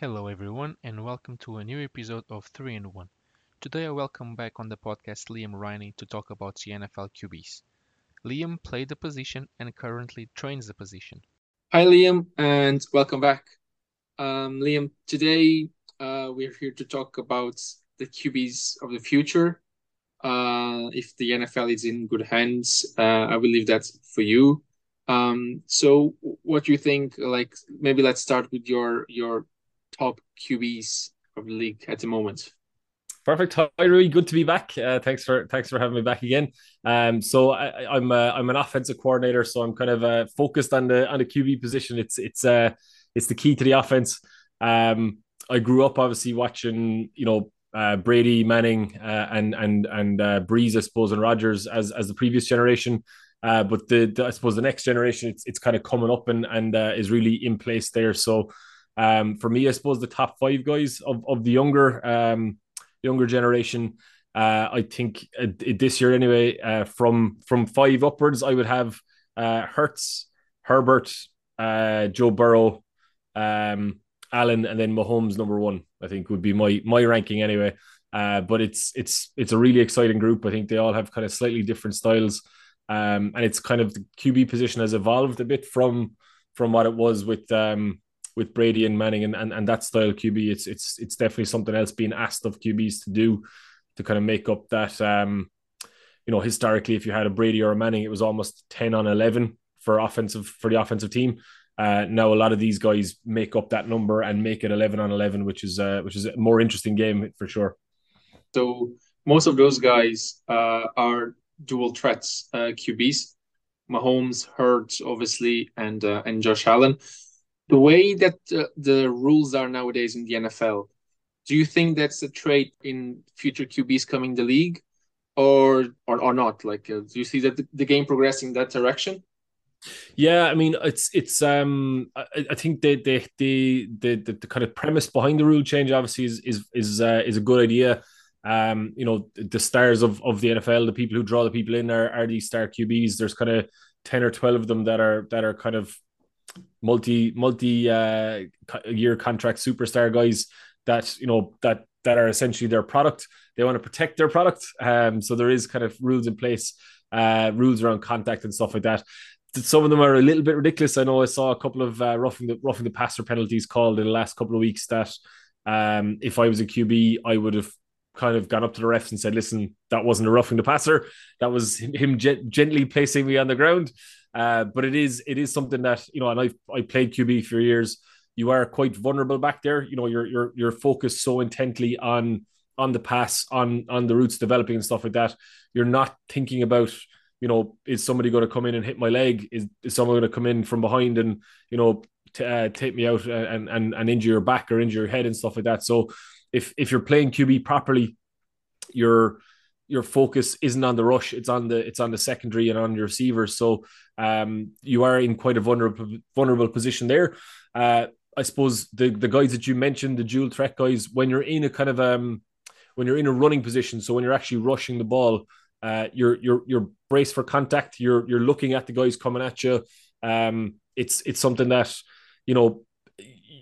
Hello, everyone, and welcome to a new episode of 3 in 1. Today, I welcome back on the podcast Liam Ryan to talk about the NFL QBs. Liam played the position and currently trains the position. Hi, Liam, and welcome back. Um, Liam, today uh, we're here to talk about the QBs of the future. Uh, if the NFL is in good hands, uh, I will leave that for you. Um, so, what do you think? Like, maybe let's start with your your top QBs of the league at the moment. Perfect. Hi, Rui. Good to be back. Uh, thanks for thanks for having me back again. Um, so I, am I'm, I'm an offensive coordinator, so I'm kind of uh, focused on the on the QB position. It's it's uh it's the key to the offense. Um, I grew up obviously watching you know uh, Brady, Manning, uh, and and and uh, Brees, I suppose, and Rodgers as as the previous generation. Uh, but the, the, I suppose the next generation, it's it's kind of coming up and and uh, is really in place there. So um, for me, I suppose the top five guys of, of the younger um, younger generation, uh, I think uh, this year anyway, uh, from from five upwards, I would have uh, Hurts, Herbert, uh, Joe Burrow, um, Allen, and then Mahomes number one. I think would be my my ranking anyway. Uh, but it's it's it's a really exciting group. I think they all have kind of slightly different styles, um, and it's kind of the QB position has evolved a bit from from what it was with um, with Brady and Manning and, and, and that style QB, it's it's it's definitely something else being asked of QBs to do to kind of make up that um, you know, historically if you had a Brady or a Manning, it was almost 10 on 11 for offensive for the offensive team. Uh, now a lot of these guys make up that number and make it 11 on 11, which is uh, which is a more interesting game for sure. So most of those guys uh, are dual threats uh, QBs, Mahomes, Hurts, obviously, and uh, and Josh Allen the way that uh, the rules are nowadays in the NFL, do you think that's a trait in future QBs coming the league, or or, or not? Like, uh, do you see that the, game progressing that direction? Yeah, I mean, it's it's um, I, I think the the, the the the kind of premise behind the rule change obviously is is is uh, is a good idea. Um, you know, the stars of of the NFL, the people who draw the people in are are these star QBs. There's kind of ten or twelve of them that are that are kind of multi multi uh, year contract superstar guys that you know that that are essentially their product. They want to protect their product, um, so there is kind of rules in place, uh, rules around contact and stuff like that. Some of them are a little bit ridiculous. I know I saw a couple of uh, roughing the roughing the passer penalties called in the last couple of weeks. That um, if I was a QB, I would have kind of gone up to the refs and said, "Listen, that wasn't a roughing the passer. That was him gently placing me on the ground." Uh, but it is it is something that you know, and I I played QB for years. You are quite vulnerable back there. You know, you're you're you're focused so intently on on the pass, on on the routes developing and stuff like that. You're not thinking about you know, is somebody going to come in and hit my leg? Is, is someone going to come in from behind and you know t- uh, take me out and, and and injure your back or injure your head and stuff like that? So if if you're playing QB properly, you're your focus isn't on the rush; it's on the it's on the secondary and on your receivers. So um, you are in quite a vulnerable vulnerable position there. Uh, I suppose the the guys that you mentioned, the dual threat guys, when you're in a kind of um, when you're in a running position, so when you're actually rushing the ball, uh, you're you're you're braced for contact. You're you're looking at the guys coming at you. Um, it's it's something that you know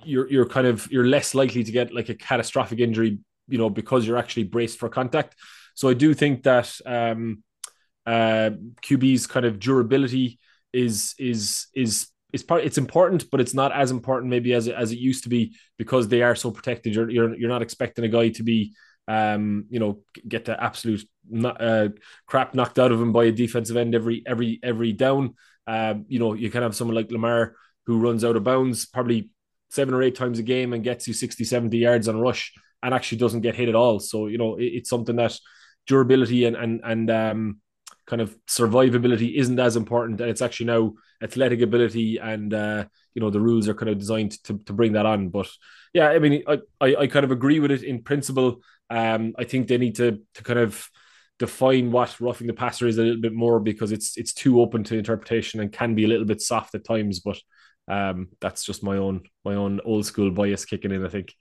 you're you're kind of you're less likely to get like a catastrophic injury, you know, because you're actually braced for contact. So I do think that um, uh, QB's kind of durability is is is is part. It's important, but it's not as important maybe as it, as it used to be because they are so protected. You're you're you're not expecting a guy to be um, you know, get the absolute uh, crap knocked out of him by a defensive end every every every down. Uh, you know, you can have someone like Lamar who runs out of bounds probably seven or eight times a game and gets you 60, 70 yards on rush and actually doesn't get hit at all. So, you know, it, it's something that durability and and and um, kind of survivability isn't as important, and it's actually now athletic ability and uh, you know the rules are kind of designed to, to bring that on. But yeah, I mean, I, I, I kind of agree with it in principle. Um, I think they need to to kind of define what roughing the passer is a little bit more because it's it's too open to interpretation and can be a little bit soft at times. But um, that's just my own my own old school bias kicking in. I think.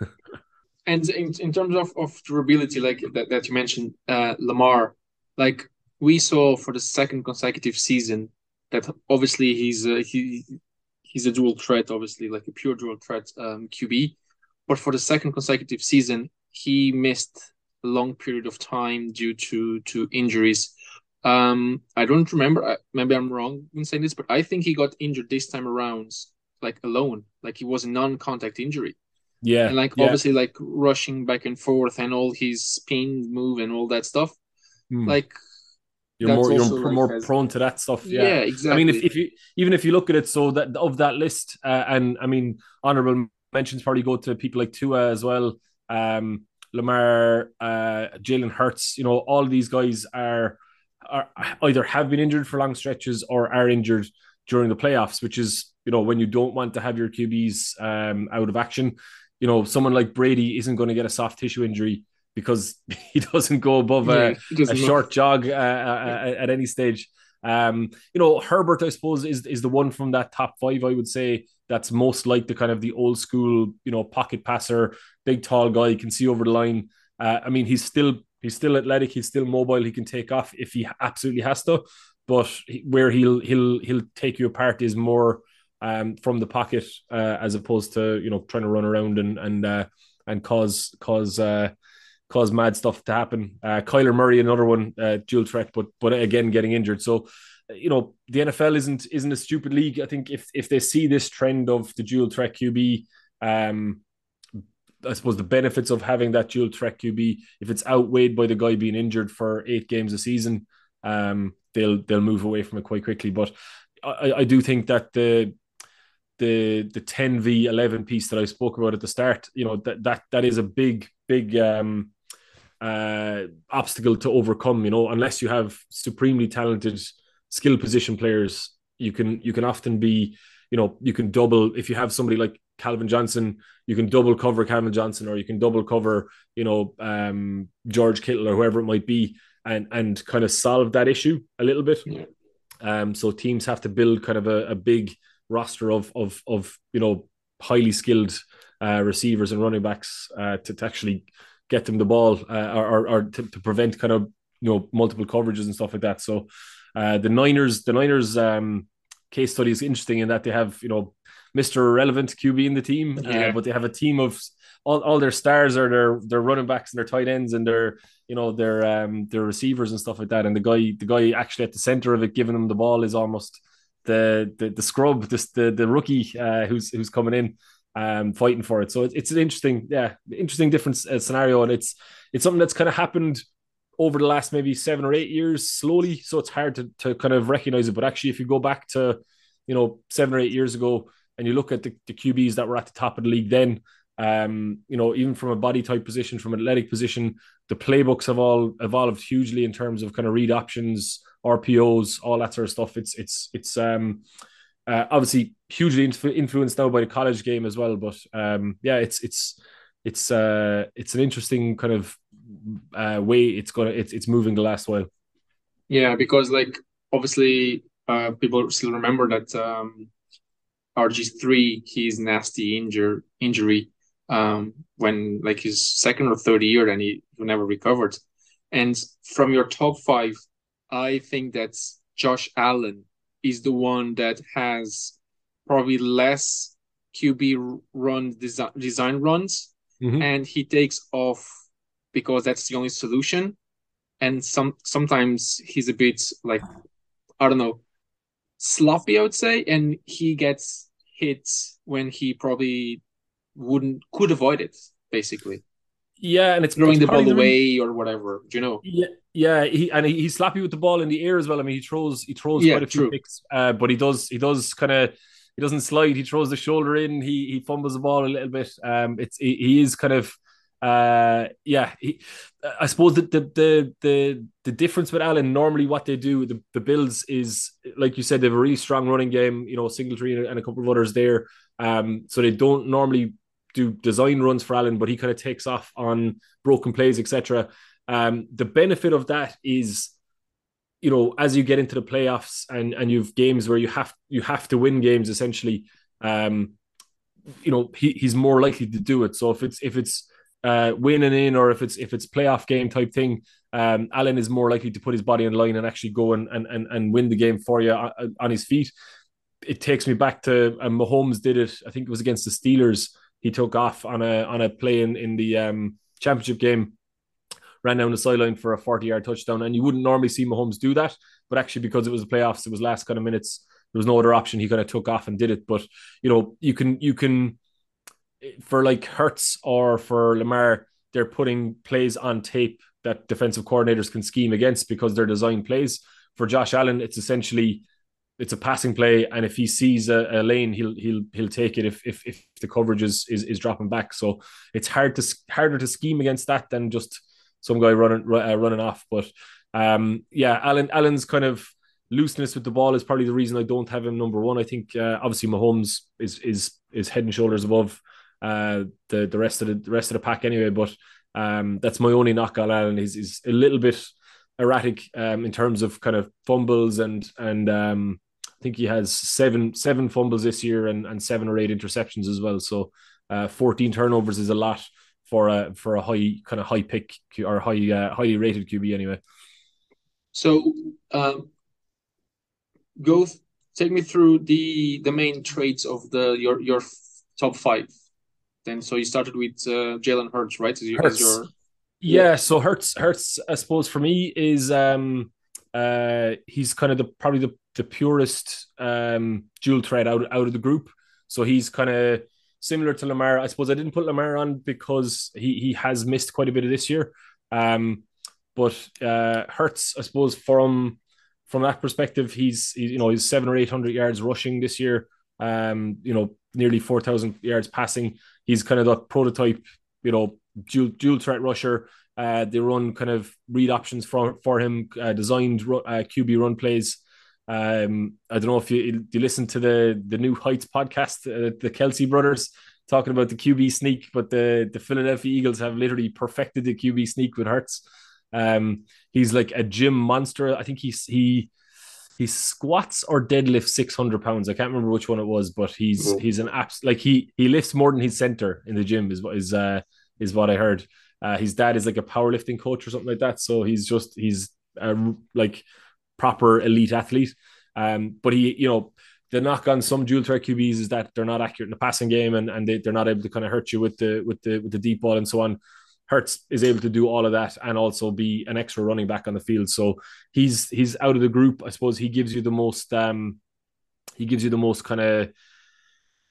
and in, in terms of, of durability, like that, that you mentioned, uh, Lamar, like we saw for the second consecutive season that obviously he's uh, he he's a dual threat, obviously, like a pure dual threat um, QB. But for the second consecutive season, he missed a long period of time due to to injuries. Um, I don't remember. Maybe I'm wrong in saying this, but I think he got injured this time around, like alone, like he was a non-contact injury. Yeah, and like yeah. obviously like rushing back and forth and all his spin move and all that stuff. Hmm. Like you're more you're like, more prone to that stuff. yeah, Yeah, exactly. I mean, if, if you even if you look at it, so that of that list, uh, and I mean, honorable mentions probably go to people like Tua as well, um, Lamar, uh, Jalen Hurts. You know, all these guys are are either have been injured for long stretches or are injured during the playoffs, which is you know when you don't want to have your QBs um, out of action. You know, someone like Brady isn't going to get a soft tissue injury because he doesn't go above yeah, a, a short jog uh, uh, at any stage. Um, you know, Herbert, I suppose, is is the one from that top five. I would say that's most like the kind of the old school, you know, pocket passer, big tall guy, can see over the line. Uh, I mean, he's still he's still athletic, he's still mobile, he can take off if he absolutely has to. But where he'll he'll he'll take you apart is more um, from the pocket uh, as opposed to you know trying to run around and and uh, and cause cause uh, cause mad stuff to happen. Uh, Kyler Murray, another one, uh, dual threat, but but again getting injured. So you know the NFL isn't isn't a stupid league. I think if if they see this trend of the dual threat QB, um, I suppose the benefits of having that dual threat QB, if it's outweighed by the guy being injured for eight games a season, um, they'll they'll move away from it quite quickly. But I, I do think that the the the 10 v 11 piece that I spoke about at the start, you know, that that that is a big big um uh obstacle to overcome, you know, unless you have supremely talented skill position players, you can you can often be, you know, you can double if you have somebody like Calvin Johnson, you can double cover Calvin Johnson or you can double cover, you know, um George Kittle or whoever it might be and and kind of solve that issue a little bit. Yeah. Um so teams have to build kind of a, a big roster of of of you know highly skilled uh, receivers and running backs uh, to, to actually get them the ball uh, or, or, to, to prevent kind of you know multiple coverages and stuff like that. So uh, the Niners the Niners um, case study is interesting in that they have you know Mr. Irrelevant QB in the team, uh, Yeah. but they have a team of all, all their stars are their their running backs and their tight ends and their you know their um their receivers and stuff like that. And the guy the guy actually at the center of it giving them the ball is almost the the, the scrub, this the the rookie uh, who's who's coming in, um, fighting for it. So it's, it's an interesting, yeah, interesting different uh, scenario, and it's it's something that's kind of happened over the last maybe seven or eight years slowly. So it's hard to to kind of recognize it. But actually, if you go back to you know seven or eight years ago and you look at the, the QBs that were at the top of the league then. Um, you know, even from a body type position, from an athletic position, the playbooks have all evolved hugely in terms of kind of read options, RPOs, all that sort of stuff. It's it's it's um uh, obviously hugely influ- influenced now by the college game as well. But um yeah, it's it's it's uh it's an interesting kind of uh way it's gonna it's it's moving the last while. Yeah, because like obviously uh people still remember that um RG3 his nasty injure injury um when like his second or third year and he, never recovered. And from your top five, I think that Josh Allen is the one that has probably less QB run design, design runs Mhm. and he takes off because that's the only solution. And some sometimes he's a bit like I don't know, sloppy, I would say, and he gets hit when he probably wouldn't could avoid it, basically. Yeah, and it's Throwing the ball the away or whatever. Do you know? Yeah, yeah, he and he, he's slappy with the ball in the air as well. I mean, he throws he throws Yeah, quite a few true. picks, uh, but he does he does kind of he doesn't slide. He throws the shoulder in. He he fumbles the ball a little bit. Um, it's he, he is kind of uh yeah he, i suppose that the, the the the difference with allen normally what they do the, the bills is like you said they have a really strong running game you know singletary and a couple of others there um so they don't normally do design runs for allen but he kind of takes off on broken plays etc um the benefit of that is you know as you get into the playoffs and and you've games where you have you have to win games essentially um you know he, he's more likely to do it so if it's if it's uh, winning in or if it's if it's playoff game type thing, um, Allen is more likely to put his body in line and actually go and and, and, and win the game for you on, on his feet. it takes me back to um, Mahomes did it. I think it was against the Steelers. He took off on a on a play in, in the um, championship game, ran down the sideline for a 40 yard touchdown. And you wouldn't normally see Mahomes do that, but actually because it was the playoffs, it was last kind of minutes. There was no other option. He kind of took off and did it. But you know, you can you can for like Hurts or for Lamar, they're putting plays on tape that defensive coordinators can scheme against because they're design plays. For Josh Allen, it's essentially it's a passing play, and if he sees a, a, lane, he'll he'll he'll take it if if, if the coverage is, is is dropping back. So it's hard to harder to scheme against that than just some guy running uh, running off. But um, yeah, Allen Allen's kind of looseness with the ball is probably the reason I don't have him number one. I think uh, obviously Mahomes is is is head and shoulders above uh, the the rest of the, the rest of the pack anyway. But um, that's my only knock on Allen. He's, he's a little bit erratic um, in terms of kind of fumbles and and um, I think he has seven seven fumbles this year and, and seven or eight interceptions as well. So uh, 14 turnovers is a lot for a for a high kind of high pick or high uh, highly rated QB anyway. So um, go th- take me through the the main traits of the your your top five. Then so you started with uh, Jalen Hurts, right? As, you, Hurts. As your yeah, so Hurts Hurts I suppose for me is um uh he's kind of the probably the the purest um, dual threat out out of the group. So he's kind of similar to Lamar. I suppose I didn't put Lamar on because he he has missed quite a bit of this year. Um, but uh, Hurts, I suppose, from from that perspective, he's, you know he's seven or eight hundred yards rushing this year. Um, you know, nearly four thousand yards passing. He's kind of the prototype, you know, dual dual threat rusher. Uh, they run kind of read options for for him, uh, designed uh, QB run plays. Um, I don't know if you you listen to the the new Heights podcast, uh, the Kelce brothers talking about the QB sneak, but the the Philadelphia Eagles have literally perfected the QB sneak with Hurts. Um, he's like a gym monster. I think he's he he squats or deadlifts 600 pounds. I can't remember which one it was, but he's he's an abs like he he lifts more than his center in the gym is what is uh is what I heard. Uh, his dad is like a powerlifting coach or something like that, so he's just he's uh, like proper elite athlete. Um, but he, you know, the knock on some dual threat QBs is that they're not accurate in the passing game and, and they, they're not able to kind of hurt you with the with the with the deep ball and so on. Hurts is able to do all of that and also be an extra running back on the field. So he's he's out of the group. I suppose he gives you the most um he gives you the most kind of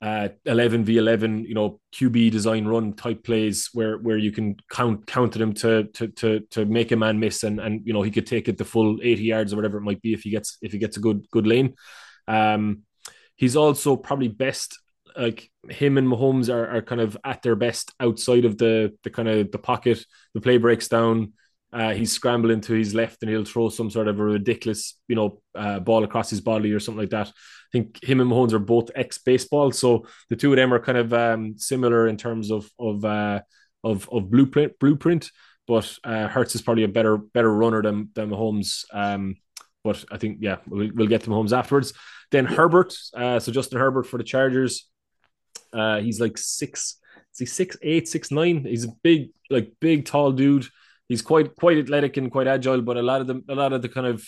uh, 11 v 11 you know qb design run type plays where where you can count counter him to to to to make a man miss and and you know he could take it the full 80 yards or whatever it might be if he gets if he gets a good good lane. Um he's also probably best like him and Mahomes are, are kind of at their best outside of the the kind of the pocket. The play breaks down. Uh, he's scrambling to his left and he'll throw some sort of a ridiculous, you know, uh, ball across his body or something like that. I think him and Mahomes are both ex baseball, so the two of them are kind of um, similar in terms of of uh, of of blueprint blueprint. But uh, Hurts is probably a better better runner than than Mahomes. Um, but I think yeah, we'll, we'll get to Mahomes afterwards. Then Herbert, uh, so Justin Herbert for the Chargers. Uh, he's like six, he's six eight, six nine. He's a big, like big, tall dude he's quite quite athletic and quite agile, but a lot of the a lot of the kind of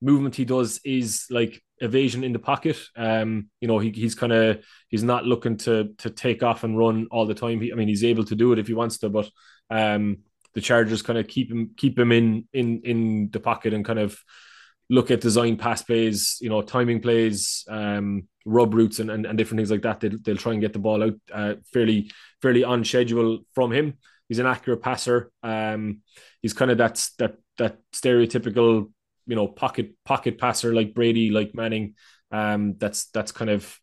movement he does is like evasion in the pocket. Um, you know, he, he's kind of he's not looking to to take off and run all the time. He, I mean, he's able to do it if he wants to, but um, the Chargers kind of keep him keep him in in in the pocket and kind of look at design pass plays, you know, timing plays, um, rub routes and, and, and different things like that. They'll, they'll try and get the ball out uh, fairly fairly on schedule from him. He's an accurate passer. Um, he's kind of that's that that stereotypical, you know, pocket pocket passer like Brady, like Manning. Um, that's that's kind of,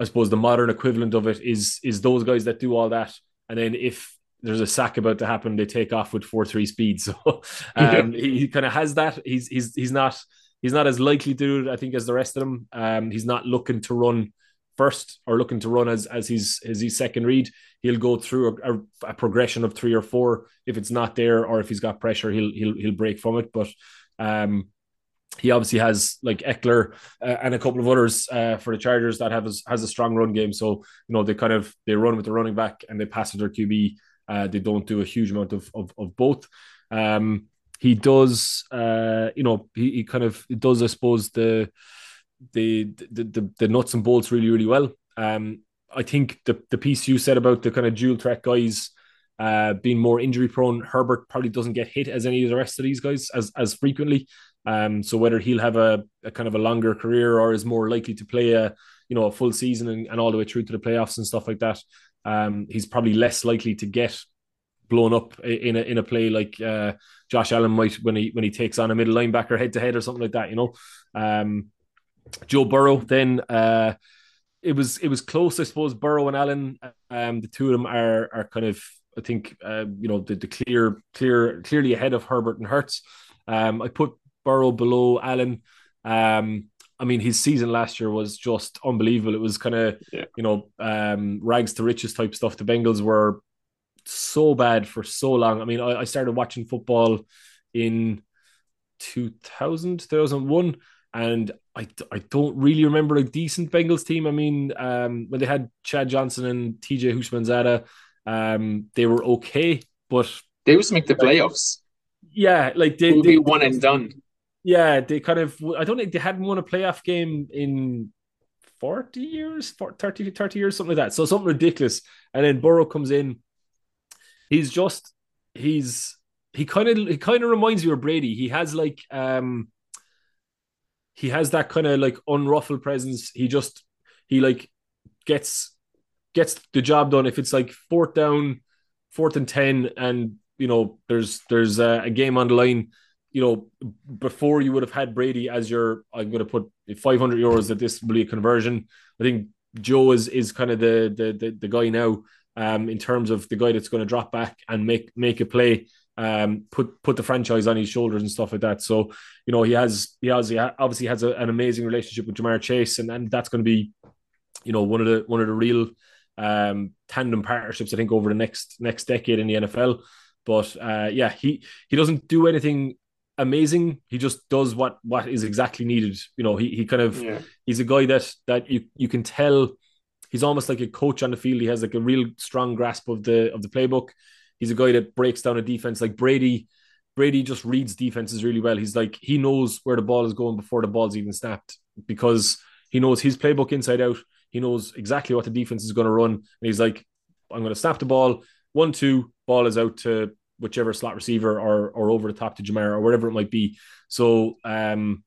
I suppose, the modern equivalent of it is is those guys that do all that, and then if there's a sack about to happen, they take off with four three speed. So um, he, he kind of has that. He's he's he's not he's not as likely to do it, I think, as the rest of them. Um, he's not looking to run first or looking to run as as his as his second read, he'll go through a, a, a, progression of three or four. If it's not there or if he's got pressure, he'll he'll he'll break from it. But um, he obviously has like Ekeler uh, and a couple of others uh, for the Chargers that have has a strong run game. So you know they kind of they run with the running back and they pass with their QB. Uh, they don't do a huge amount of of, of both. Um, he does, uh, you know, he, he kind of does, I suppose, the the, the the the nuts and bolts really really well. Um, I think the the piece you said about the kind of dual threat guys uh, being more injury prone, Herbert probably doesn't get hit as any of the rest of these guys as as frequently. Um, so whether he'll have a, a kind of a longer career or is more likely to play a you know a full season and, and all the way through to the playoffs and stuff like that, um, he's probably less likely to get blown up in a in a play like uh, Josh Allen might when he when he takes on a middle linebacker head to head or something like that. You know, um, Joe Burrow then. Uh, it was it was close, I suppose. Burrow and Allen, um, the two of them are are kind of, I think, uh, you know, the, the clear, clear, clearly ahead of Herbert and Hurts. Um, I put Burrow below Allen. Um, I mean, his season last year was just unbelievable. It was kind of, yeah. you know, um, rags to riches type stuff. The Bengals were so bad for so long. I mean, I, I started watching football in 2000, 2001 and I, I don't really remember a decent Bengals team. I mean, um, when they had Chad Johnson and TJ Houshmandzadeh, um, they were okay, but they used to make the playoffs. Yeah, like they, they, they one and done. Yeah, they kind of. I don't think they hadn't won a playoff game in 40 years, 30, 30 years, something like that. So something ridiculous. And then Burrow comes in. He's just he's he kind of he kind of reminds you of Brady. He has like um he has that kind of like unruffled presence. He just he like gets gets the job done. If it's like fourth down, fourth and ten, and you know there's there's a, a game on the line. You know, before you would have had Brady as your, I'm going to put 500 euros that this will be a conversion. I think Joe is is kind of the the the, the guy now um, in terms of the guy that's going to drop back and make make a play um, put put the franchise on his shoulders and stuff like that. So you know he has he has he obviously has a, an amazing relationship with Ja'Marr Chase, and, and that's going to be you know one of the one of the real um, tandem partnerships I think over the next next decade in the NFL. But uh, yeah, he he doesn't do anything amazing. He just does what what is exactly needed. You know, he he kind of yeah. he's a guy that that you you can tell he's almost like a coach on the field. He has like a real strong grasp of the of the playbook. He's a guy that breaks down a defense like Brady. Brady just reads defenses really well. He's like he knows where the ball is going before the ball's even snapped because he knows his playbook inside out. He knows exactly what the defense is going to run, and he's like, "I'm going to snap the ball, one two, ball is out to whichever slot receiver or or over the top to Ja'Marr or whatever it might be." So um,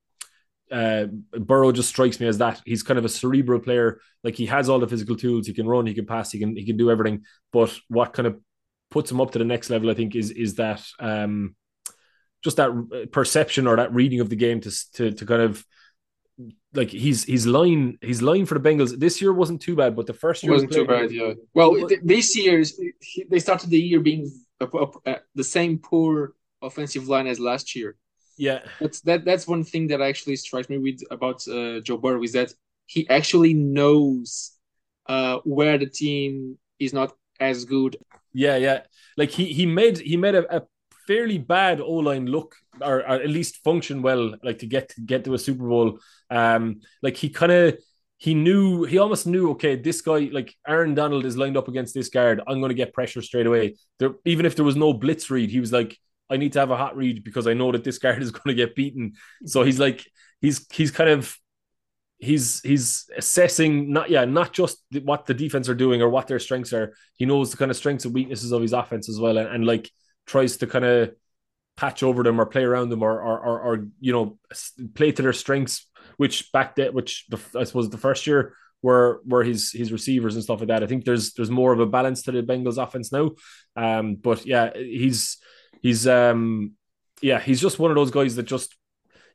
uh, Burrow just strikes me as that. He's kind of a cerebral player. Like he has all the physical tools. He can run, he can pass, he can he can do everything. But what kind of puts him up to the next level, I think, is is that um, just that perception or that reading of the game to to, to kind of like he's his line his line for the Bengals this year wasn't too bad, but the first year wasn't too bad. Yeah. Well, this year they started the year being the same poor offensive line as last year. Yeah, that's that. That's one thing that actually strikes me with about uh, Joe Burrow is that he actually knows uh, where the team is not as good yeah, yeah. Like he he made he made a, a fairly bad O line look or, or, at least function well, like to get to get to a Super Bowl. Um, like he kind of he knew he almost knew okay, this guy like Aaron Donald is lined up against this guard. I'm going to get pressure straight away. There, even if there was no blitz read, he was like, I need to have a hot read because I know that this guard is going to get beaten. So he's like he's he's kind of he's he's assessing not yeah not just what the defense are doing or what their strengths are. He knows the kind of strengths and weaknesses of his offense as well, and, and like tries to kind of patch over them or play around them or or, or, or you know play to their strengths. Which back then, which the, I suppose the first year were were his his receivers and stuff like that. I think there's there's more of a balance to the Bengals offense now. Um, but yeah, he's he's um yeah he's just one of those guys that just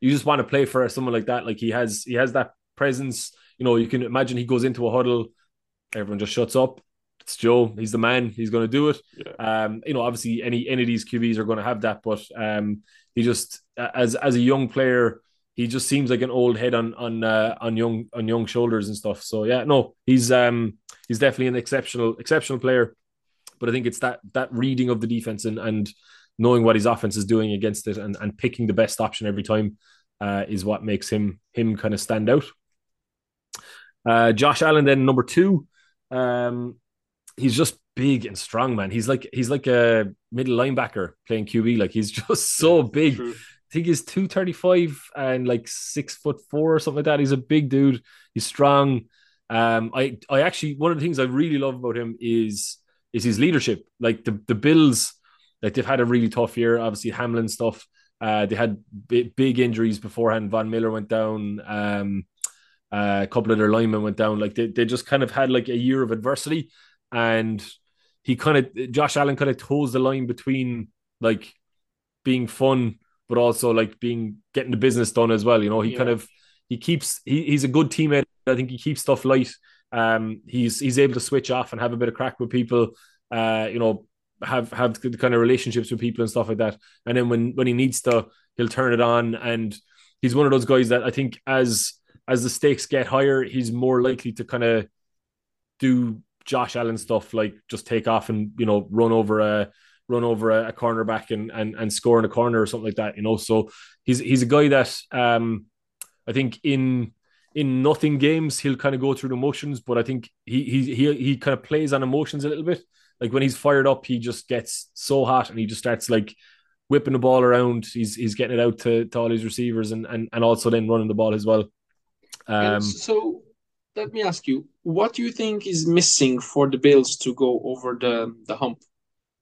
you just want to play for someone like that. Like he has he has that presence. You know, you can imagine he goes into a huddle, everyone just shuts up. It's Joe. He's the man. He's going to do it. Yeah. Um, you know, obviously, any any of these QBs are going to have that, but um, he just as as a young player, he just seems like an old head on on uh, on young on young shoulders and stuff. So yeah, no, he's um he's definitely an exceptional exceptional player. But I think it's that that reading of the defense and and knowing what his offense is doing against it and, and picking the best option every time uh, is what makes him him kind of stand out. Uh, Josh Allen, then number two. Um, he's just big and strong, man. He's like he's like a middle linebacker playing QB. Like he's just so big. True. I think he's 235 and like six foot four or something like that. He's a big dude. He's strong. Um, I I actually one of the things I really love about him is is his leadership. Like the the Bills, like they've had a really tough year. Obviously Hamlin stuff. Uh, they had big, big injuries beforehand. Von Miller went down. Um, uh, a couple of their linemen went down. Like they, they just kind of had like a year of adversity, and he kind of Josh Allen kind of toes the line between like being fun but also like being getting the business done as well. You know, he yeah. kind of he keeps he, he's a good teammate. I think he keeps stuff light. Um, he's he's able to switch off and have a bit of crack with people. Uh, you know, have have the kind of relationships with people and stuff like that. And then when when he needs to, he'll turn it on. And he's one of those guys that I think as as the stakes get higher, he's more likely to kind of do Josh Allen stuff like just take off and you know run over a run over a, a cornerback and, and and score in a corner or something like that. You know, so he's he's a guy that um, I think in in nothing games he'll kind of go through the motions, but I think he he he he kind of plays on emotions a little bit. Like when he's fired up, he just gets so hot and he just starts like whipping the ball around. He's he's getting it out to, to all his receivers and, and and also then running the ball as well. Um, so let me ask you, what do you think is missing for the Bills to go over the the hump?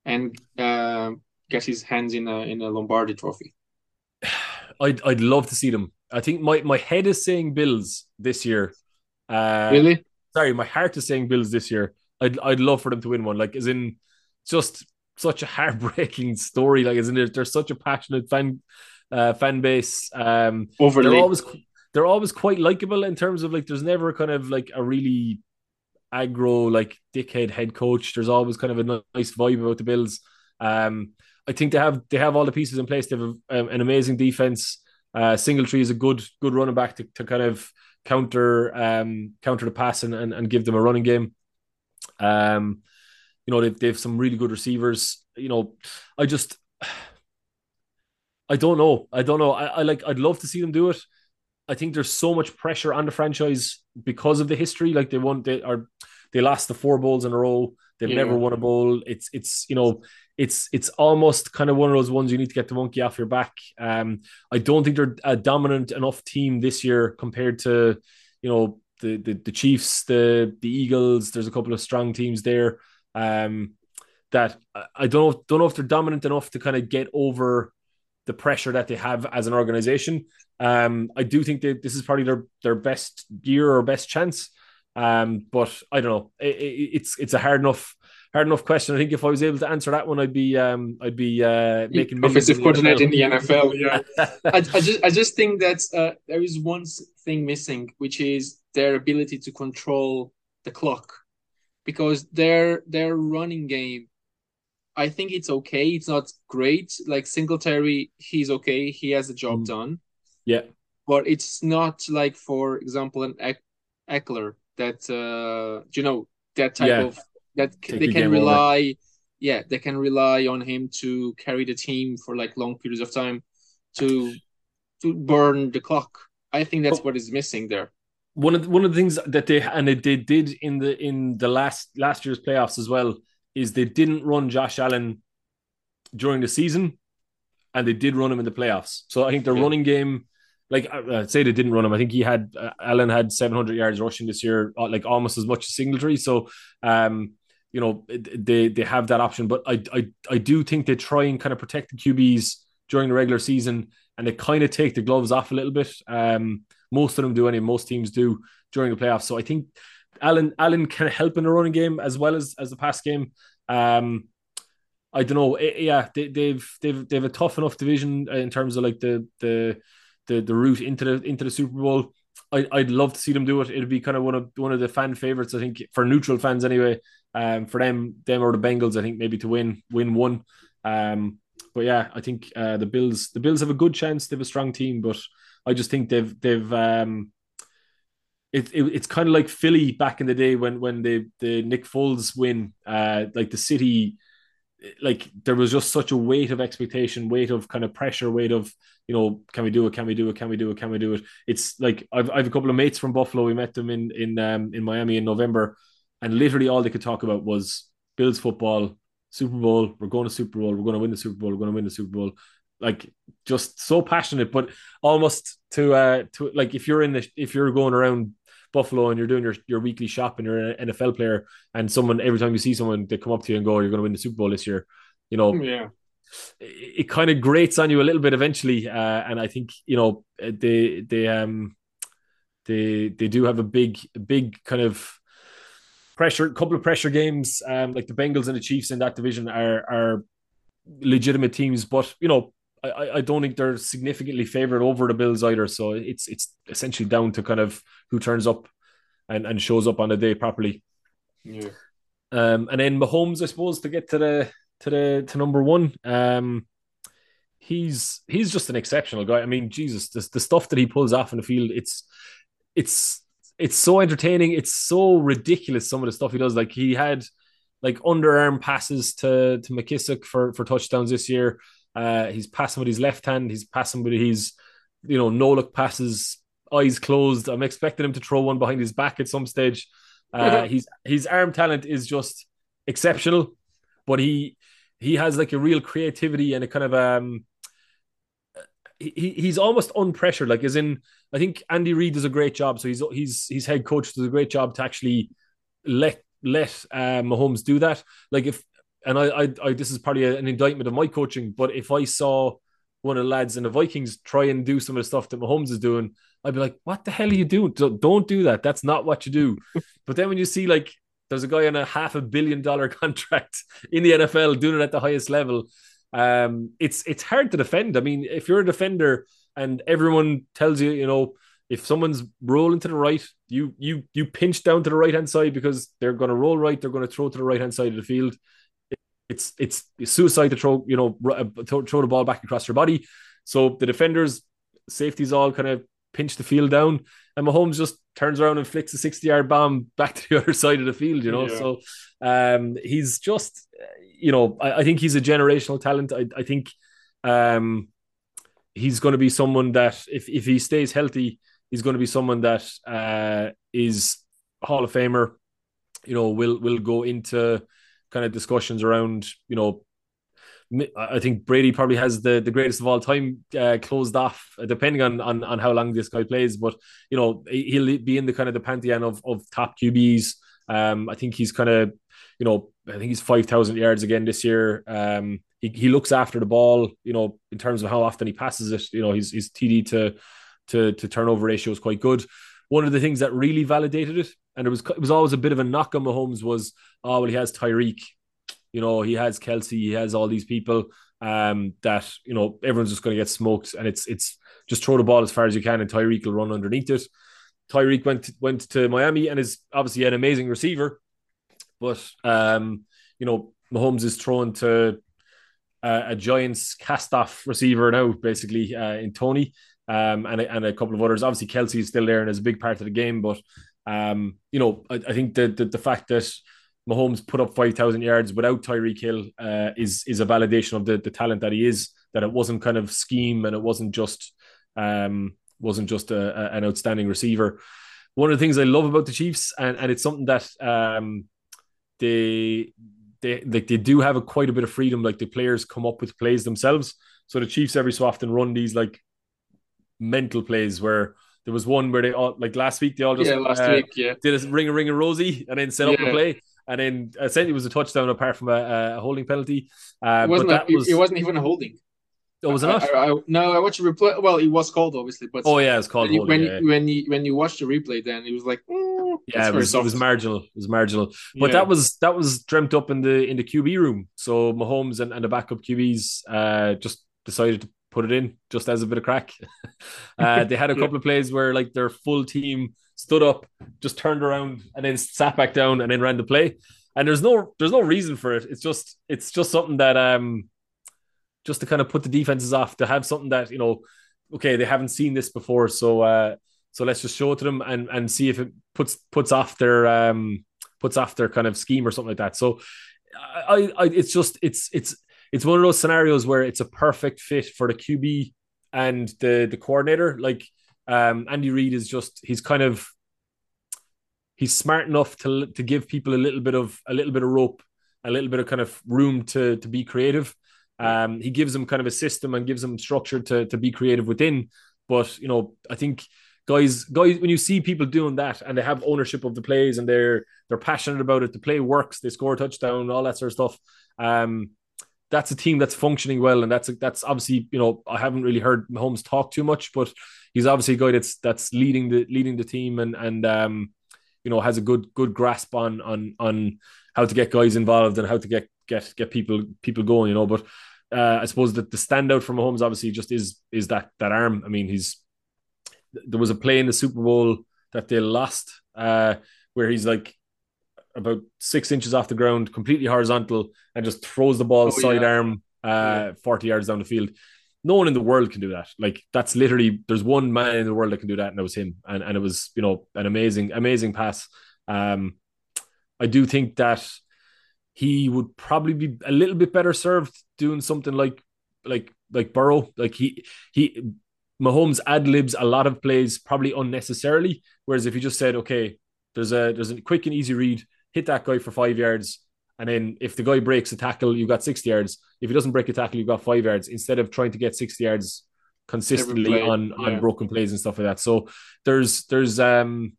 And uh, get his hands in a in a Lombardi Trophy. I'd I'd love to see them. I think my my head is saying Bills this year. Uh, really? Sorry, my heart is saying Bills this year. I'd I'd love for them to win one. Like, as in, just such a heartbreaking story. Like, isn't it? There's such a passionate fan uh, fan base. Um, Overly. They're always they're always quite likable in terms of like. There's never kind of like a really aggro, like dickhead head coach. There's always kind of a nice vibe about the Bills. Um, I think they have they have all the pieces in place. They have a, an amazing defense. Uh, Singletary is a good good running back to, to kind of counter um, counter the pass and, and, and give them a running game. Um, you know they've they've some really good receivers. You know, I just I don't know. I don't know. I, I like I'd love to see them do it. I think there's so much pressure on the franchise because of the history. Like they won, they are they lost the four bowls in a row. They've yeah. never won a bowl. It's it's you know it's it's almost kind of one of those ones you need to get the monkey off your back. Um, I don't think they're a dominant enough team this year compared to you know the the, the Chiefs, the the Eagles. There's a couple of strong teams there. Um, that I don't know don't know if they're dominant enough to kind of get over the pressure that they have as an organization. Um, I do think that this is probably their their best year or best chance. Um, but I don't know. It, it, it's it's a hard enough hard enough question. I think if I was able to answer that one, I'd be um, I'd be uh, making offensive coordinator in the NFL. Yeah, I, I, just I just think that uh, there is one thing missing, which is their ability to control the clock, because their their running game I think it's okay. It's not great. Like Singletary, he's okay. He has the job mm. done. Yeah. But it's not like, for example, an Ekeler that uh you know that type yeah. of that Take they the can rely. Over. Yeah, they can rely on him to carry the team for like long periods of time to to burn the clock. I think that's what is missing there. One of the, one of the things that they and they did in the in the last last year's playoffs as well is they didn't run Josh Allen during the season, and they did run him in the playoffs. So I think the yeah. running game, like I'd say they didn't run him. I think he had uh, Allen had 700 yards rushing this year, uh, like almost as much as Singletary. So, um, you know, they they have that option. But I I I do think they try and kind of protect the QBs during the regular season, and they kind of take the gloves off a little bit. Um, most of them do, any most teams do during the playoffs. So I think Allen Allen can help in the running game as well as as the pass game. Um, I don't know. It, yeah, they, they've they've they've a tough enough division in terms of like the the the the route into the into the Super Bowl. I, I'd love to see them do it. It'd be kind of one of one of the fan favorites, I think, for neutral fans anyway. Um, for them, them or the Bengals, I think maybe to win win one. Um, but yeah, I think uh, the Bills the Bills have a good chance. They have a strong team, but I just think they've they've um, it, it, it's kind of like Philly back in the day when when the the Nick Foles win, uh, like the city, like there was just such a weight of expectation, weight of kind of pressure, weight of you know, can we do it? Can we do it? Can we do it? Can we do it? It's like I've I've a couple of mates from Buffalo. We met them in in um, in Miami in November, and literally all they could talk about was Bills football, Super Bowl. We're going to Super Bowl. We're going to win the Super Bowl. We're going to win the Super Bowl like just so passionate, but almost to uh to like if you're in the if you're going around Buffalo and you're doing your, your weekly shop and you're an NFL player and someone every time you see someone they come up to you and go, You're gonna win the Super Bowl this year, you know, yeah. it, it kind of grates on you a little bit eventually. Uh, and I think, you know, they they um they they do have a big big kind of pressure couple of pressure games. Um like the Bengals and the Chiefs in that division are are legitimate teams, but you know, I, I don't think they're significantly favored over the Bills either. So it's it's essentially down to kind of who turns up and, and shows up on the day properly. Yeah. Um, and then Mahomes, I suppose, to get to the to the to number one. Um, he's he's just an exceptional guy. I mean, Jesus, the, the stuff that he pulls off in the field, it's it's it's so entertaining. It's so ridiculous. Some of the stuff he does, like he had like underarm passes to to McKissick for for touchdowns this year. Uh, he's passing with his left hand. He's passing with his, you know, no look passes, eyes closed. I'm expecting him to throw one behind his back at some stage. Uh, he's his arm talent is just exceptional, but he he has like a real creativity and a kind of um. He, he's almost unpressured, like as in I think Andy Reid does a great job. So he's he's his head coach does a great job to actually let let uh, Mahomes do that. Like if and I, I, I this is probably an indictment of my coaching, but if I saw one of the lads in the Vikings try and do some of the stuff that Mahomes is doing, I'd be like, what the hell are you doing? Don't do that. That's not what you do. but then when you see like there's a guy on a half a billion dollar contract in the NFL doing it at the highest level, um, it's it's hard to defend. I mean, if you're a defender and everyone tells you, you know, if someone's rolling to the right, you you you pinch down to the right hand side because they're going to roll right, they're going to throw to the right hand side of the field it's it's suicide to throw you know uh, throw the ball back across your body. So the defenders, safeties all kind of pinch the field down, and Mahomes just turns around and flicks a sixty yard bomb back to the other side of the field. You know, yeah. so um, he's just you know I, I, think he's a generational talent. I, I think um, he's going to be someone that if if he stays healthy, he's going to be someone that uh, is Hall of Famer. You know, will will go into kind of discussions around, you know, I think Brady probably has the, the greatest of all time uh, closed off, depending on, on on how long this guy plays. But you know, he'll be in the kind of the pantheon of of top QBs. Um, I think he's kind of, you know, I think he's five thousand yards again this year. Um, he, he looks after the ball, you know, in terms of how often he passes it. You know, his his TD to to to turnover ratio is quite good. One of the things that really validated it, and it was it was always a bit of a knock on Mahomes was, oh well, he has Tyreek, you know, he has Kelce, he has all these people um, that you know everyone's just going to get smoked, and it's it's just throw the ball as far as you can, and Tyreek will run underneath it. Tyreek went went to Miami and is obviously an amazing receiver, but um, you know Mahomes is thrown to a Giants cast-off receiver now, basically uh, in Toney. um, and and a couple of others. Obviously, Kelce is still there and is a big part of the game, but um, you know I, I think the, the the fact that Mahomes put up 5,000 yards without Tyreek Hill uh, is is a validation of the, the talent that he is. That it wasn't kind of scheme and it wasn't just um, wasn't just a, a, an outstanding receiver. One of the things I love about the Chiefs, and, and it's something that um, they they like they do have a quite a bit of freedom. Like the players come up with plays themselves. So the Chiefs every so often run these like mental plays where there was one where they all like last week they all just yeah last uh, week yeah did a ring a ring a rosy and then set up yeah. the play and then essentially it was a touchdown apart from a, a holding penalty. Uh, it wasn't. A, was, it wasn't even a holding. Oh, was it not? I, I, no, I watched the replay. Well, it was called obviously, but oh yeah, it's called when holding, you, yeah. when you when you watch the replay, then it was like mm, yeah, it was, it was, marginal. It was marginal, but yeah. that was that was dreamt up in the in the QB room. So Mahomes and, and the backup QBs uh, just decided to put it in just as a bit of crack. uh, they had a couple of plays where like their full team stood up, just turned around, and then sat back down, and then ran the play and there's no there's no reason for it. It's just it's just something that um just to kind of put the defenses off to have something that you know okay they haven't seen this before so uh so let's just show it to them and and see if it puts puts off their um puts off their kind of scheme or something like that. So I, I it's just it's it's it's one of those scenarios where it's a perfect fit for the QB and the the coordinator. Like um Andy Reid is just he's kind of he's smart enough to to give people a little bit of a little bit of rope, a little bit of kind of room to to be creative. Um, he gives them kind of a system and gives them structure to to be creative within. But you know, I think guys, guys, when you see people doing that and they have ownership of the plays and they're they're passionate about it, the play works, they score a touchdown, all that sort of stuff. Um, that's a team that's functioning well, and that's a, that's obviously you know I haven't really heard Mahomes talk too much, but he's obviously a guy that's that's leading the leading the team and and um, you know has a good good grasp on on on how to get guys involved and how to get get get people people going, you know. But uh, I suppose that the standout from Mahomes obviously just is is that that arm. I mean, he's there was a play in the Super Bowl that they lost uh, where he's like about six inches off the ground, completely horizontal, and just throws the ball oh, sidearm yeah. uh, yeah. 40 yards down the field. No one in the world can do that. Like that's literally there's one man in the world that can do that, and it was him. And and it was, you know, an amazing, amazing pass. Um I do think that he would probably be a little bit better served doing something like like like Burrow. Like he he Mahomes ad libs a lot of plays probably unnecessarily. Whereas if he just said, okay, there's a there's a quick and easy read, hit that guy for five yards, and then if the guy breaks a tackle, you've got 60 yards. If he doesn't break a tackle, you've got five yards instead of trying to get 60 yards consistently on, yeah. on broken plays and stuff like that. So there's there's um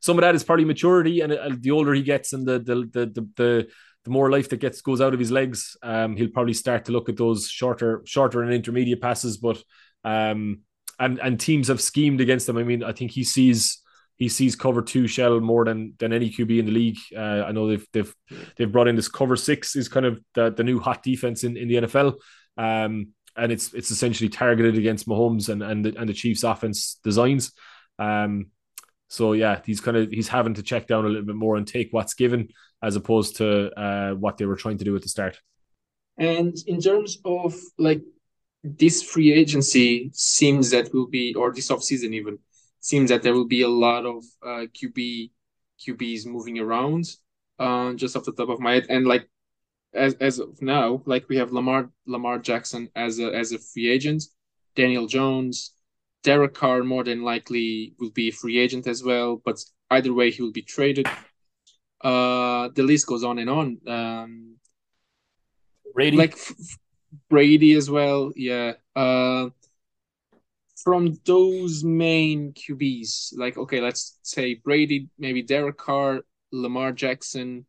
some of that is probably maturity, and uh, the older he gets and the the the the, the the more life that gets goes out of his legs, um, he'll probably start to look at those shorter, shorter and intermediate passes. But um, and and teams have schemed against him. I mean, I think he sees he sees cover two shell more than than any QB in the league. Uh, I know they've they've they've brought in this cover six is kind of the, the new hot defense in, in the NFL. Um, and it's it's essentially targeted against Mahomes and and the, and the Chiefs offense designs. Um, so yeah, he's kind of he's having to check down a little bit more and take what's given as opposed to uh, what they were trying to do at the start. And in terms of like this free agency seems that will be, or this off season even seems that there will be a lot of uh, QB QBs moving around. Uh, just off the top of my head, and like as as of now, like we have Lamar Lamar Jackson as a as a free agent, Daniel Jones, Derek Carr more than likely will be a free agent as well. But either way, he will be traded. Uh, the list goes on and on. Um, Brady, like f- Brady as well. Yeah. Uh, from those main QBs, like okay, let's say Brady, maybe Derek Carr, Lamar Jackson.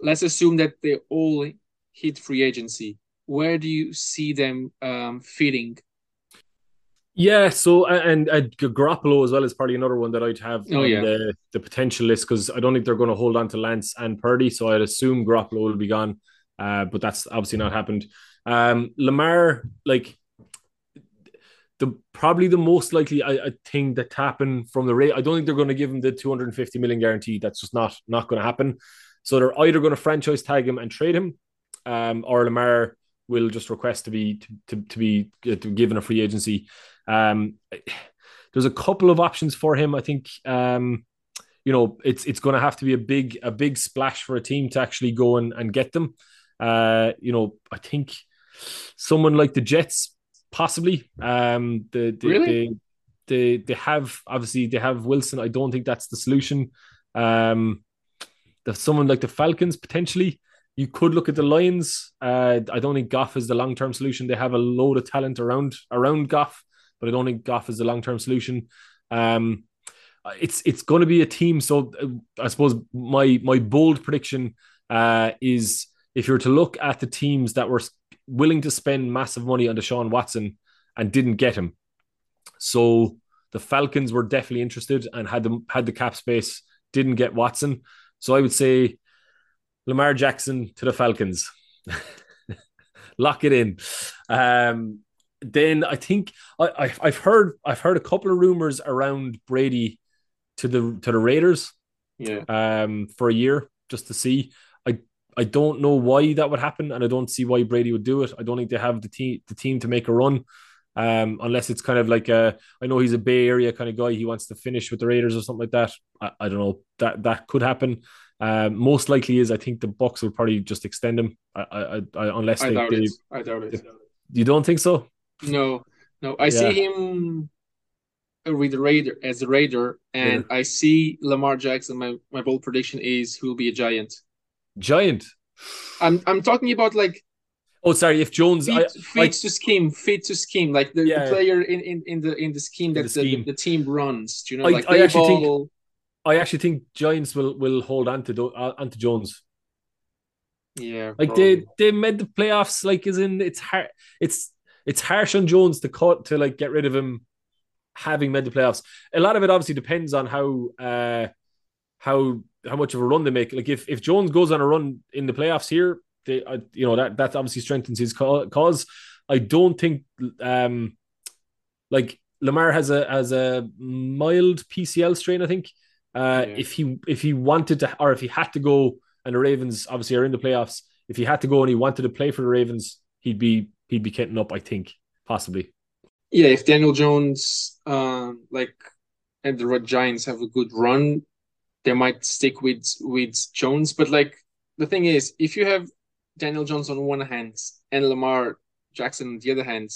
Let's assume that they all hit free agency. Where do you see them um, fitting? Yeah, so and, and Garoppolo as well is probably another one that I'd have oh, on yeah. the, the potential list because I don't think they're going to hold on to Lance and Purdy, so I'd assume Garoppolo will be gone, uh, but that's obviously not happened. Um, Lamar, like the probably the most likely I, I thing that happen from the rate. I don't think they're going to give him the 250 million guarantee. That's just not not going to happen. So they're either going to franchise tag him and trade him, um, or Lamar will just request to be to, to, to be uh, to given a free agency. Um, there's a couple of options for him. I think um, you know it's it's going to have to be a big a big splash for a team to actually go and, and get them. Uh, you know, I think someone like the Jets, possibly. Um, the, the really? they, they they have obviously they have Wilson. I don't think that's the solution. Um, the, someone like the Falcons potentially. You could look at the Lions. Uh, I don't think Goff is the long term solution. They have a load of talent around around Goff, but I don't think Goff is the long term solution. Um, it's it's going to be a team. So uh, I suppose my my bold prediction uh, is if you were to look at the teams that were willing to spend massive money on Deshaun Watson and didn't get him. So the Falcons were definitely interested and had the had the cap space, didn't get Watson. So I would say Lamar Jackson to the Falcons. Lock it in. Um, then I think I, I have heard I've heard a couple of rumors around Brady to the to the Raiders. Yeah. Um, for a year just to see. I don't know why that would happen, and I don't see why Brady would do it. I don't think they have the team the team to make a run, um, unless it's kind of like a. I know he's a Bay Area kind of guy. He wants to finish with the Raiders or something like that. I, I don't know that that could happen. Um, most likely is I think the Bucs will probably just extend him. I, I, I unless I they, doubt they, it. I doubt it. You don't think so? No, no. I yeah. see him with the Raider as a Raider, and yeah. I see Lamar Jackson. My my bold prediction is he will be a giant giant. I'm I'm talking about like Oh, sorry. If Jones, fit, I, fit like- to scheme, fit to scheme, like the, Yeah. the player in, in, in the in the scheme that the the, scheme. the, team runs. Do you know, I- like I actually think- I actually think Giants will will hold on to uh, onto Jones. yeah, Like probably. they they made the playoffs. Like, is in it's hard. It's it's harsh on Jones to cut to like get rid of him, having made the playoffs. A lot of it obviously depends on how uh how how much of a run they make. Like if if Jones goes on a run in the playoffs here, they uh, you know that that obviously strengthens his cause. I don't think um like Lamar has a has a mild PCL strain. I think uh Yeah. if he if he wanted to or if he had to go and the Ravens obviously are in the playoffs. If he had to go and he wanted to play for the Ravens, he'd be he'd be getting up. I think possibly. yeah, if Daniel Jones, um, like, and the Red Giants have a good run, they might stick with with Jones. But like, the thing is, if you have Daniel Jones on one hand and Lamar Jackson on the other hand,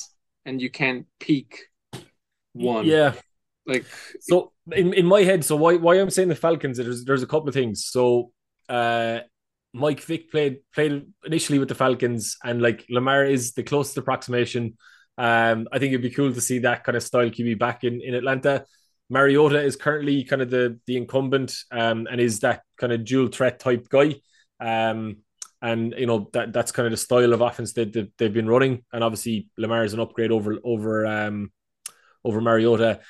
and you can't peak one, Yeah. like, So in, in my head, so why why I'm saying the Falcons? There's there's a couple of things. So uh, Mike Vick played played initially with the Falcons, and like Lamar is the closest approximation. Um, I think it'd be cool to see that kind of style QB back in in Atlanta. Mariota is currently kind of the the incumbent, um, and is that kind of dual threat type guy. Um, and you know that that's kind of the style of offense that they've, they've been running, and obviously Lamar is an upgrade over over um over Mariota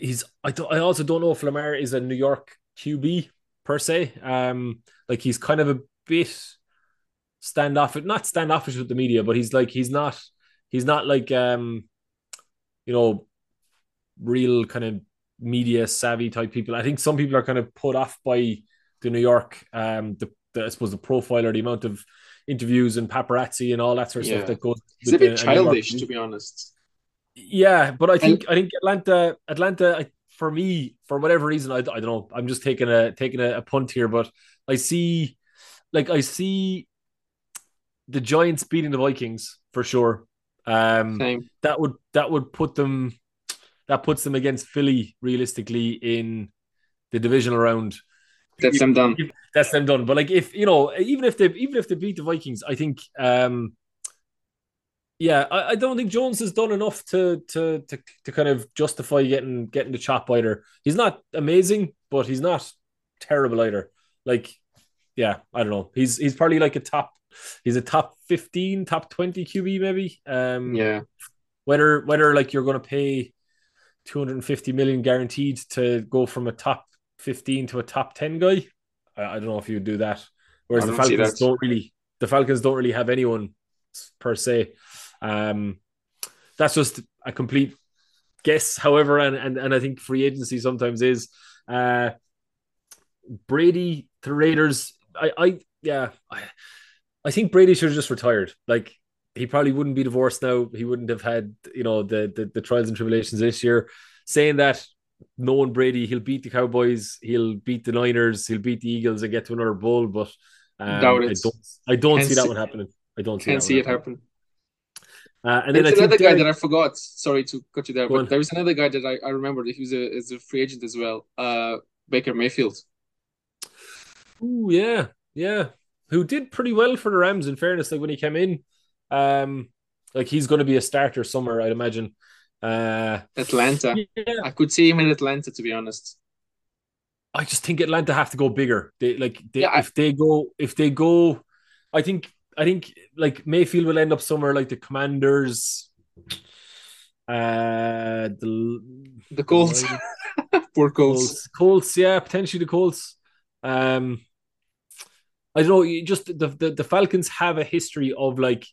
he's I, don't, I also don't know if Lamar is a New York QB per se. Um, like he's kind of a bit standoffish, not standoffish with the media, but he's like he's not he's not like um, you know, real kind of media savvy type people. I think some people are kind of put off by the New York um the, the I suppose the profile or the amount of interviews and paparazzi and all that sort of Yeah. stuff that goes. it's a bit the- childish, to be honest. Yeah, but I think I think Atlanta Atlanta I, for me for whatever reason I, I don't know I'm just taking a taking a, a punt here, but I see like I see the Giants beating the Vikings for sure. Um, Same. that would that would put them that puts them against Philly realistically in the divisional round. That's them done. That's them done. But like if you know, even if they even if they beat the Vikings, I think um yeah, I, I don't think Jones has done enough to to to to kind of justify getting getting the chop either. He's not amazing, but he's not terrible either. Like, yeah, I don't know. He's he's probably like a top he's a top 15, top 20 QB maybe. Um Yeah. whether whether like you're gonna pay 250 million guaranteed to go from a top 15 to a top 10 guy. I, I don't know if you would do that. Whereas the Falcons don't really the Falcons don't really have anyone per se. Um that's just a complete guess, however, and and, and I think free agency sometimes is uh Brady the Raiders. I I yeah, I, I think Brady should have just retired. Like he probably wouldn't be divorced now. He wouldn't have had, you know, the the, the trials and tribulations this year. Saying that knowing Brady, he'll beat the Cowboys, he'll beat the Niners, he'll beat the Eagles and get to another bowl, but um, Doubt I don't I don't Can't see that see- one happening. I don't see Can't see it happen. Uh, and then There's another guy Derek- that I forgot. Sorry to cut you there, Go but on. there was another guy that I, I remembered. He was a, is a free agent as well. Uh, Baker Mayfield. Oh yeah, yeah. Who did pretty well for the Rams in fairness, like when he came in. Um, like he's gonna be a starter somewhere, I'd imagine. Uh Atlanta. yeah, I could see him in Atlanta, to be honest. I just think Atlanta have to go bigger. They like they, Yeah, I- if they go if they go, I think I think like Mayfield will end up somewhere like the Commanders. Uh, the The Colts. Poor Colts. Colts, Colts, yeah, potentially the Colts. Um, I don't know. You just the, the the Falcons have a history of like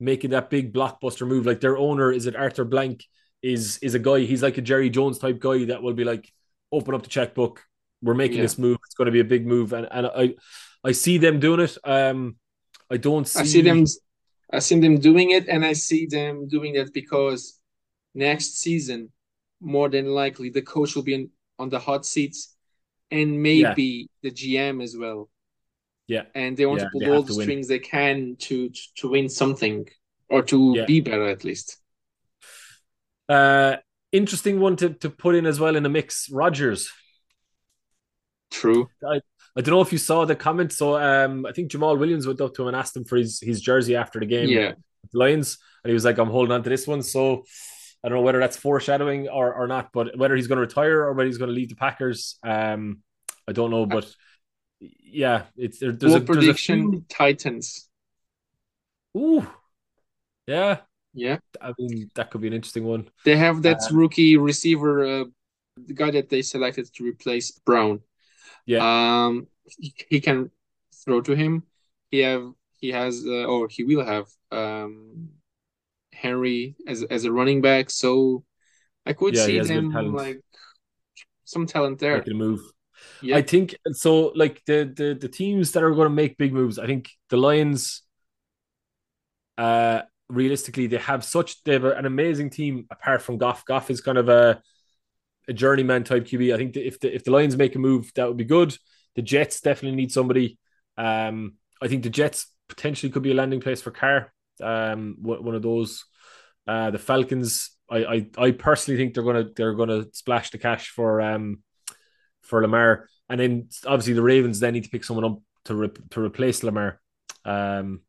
making that big blockbuster move. Like their owner is it Arthur Blank is is a guy. He's like a Jerry Jones type guy that will be like open up the checkbook. We're making Yeah. this move. It's going to be a big move, and and I I see them doing it. Um, I don't see. I see them. I see them doing it, and I see them doing that because next season, more than likely, the coach will be in, on the hot seats, and maybe the GM as well. Yeah. and they want Yeah, to pull all the win. strings they can to to win something or to Yeah. be better at least. Uh, interesting one to to put in as well in the mix. Rodgers. True. I I don't know if you saw the comment. So um, I think Jamaal Williams went up to him and asked him for his his jersey after the game. Yeah, Lions, and he was like, "I'm holding on to this one." So I don't know whether that's foreshadowing or, or not, but whether he's going to retire or whether he's going to leave the Packers, um, I don't know. But yeah, it's there, there's, a, prediction a few... Titans. Ooh, yeah, Yeah, I mean that could be an interesting one. they have that Uh, rookie receiver, uh, the guy that they selected to replace Brown. Yeah, Um, he, he can throw to him. He have he has uh, or he will have um Henry as as a running back. So I could Yeah, see has good them talent. like some talent there. making a move. Yeah, I think so. Like the the the teams that are going to make big moves, I think the Lions. Uh, realistically, they have such they have an amazing team. Apart from Goff, Goff is kind of a a journeyman type QB. I think that if the if the Lions make a move, that would be good. The Jets definitely need somebody. Um, I think the Jets potentially could be a landing place for Carr. Um, one one of those. Uh, the Falcons. I, I I personally think they're gonna they're gonna splash the cash for um for Lamar, and then obviously the Ravens then need to pick someone up to re- to replace Lamar. Um,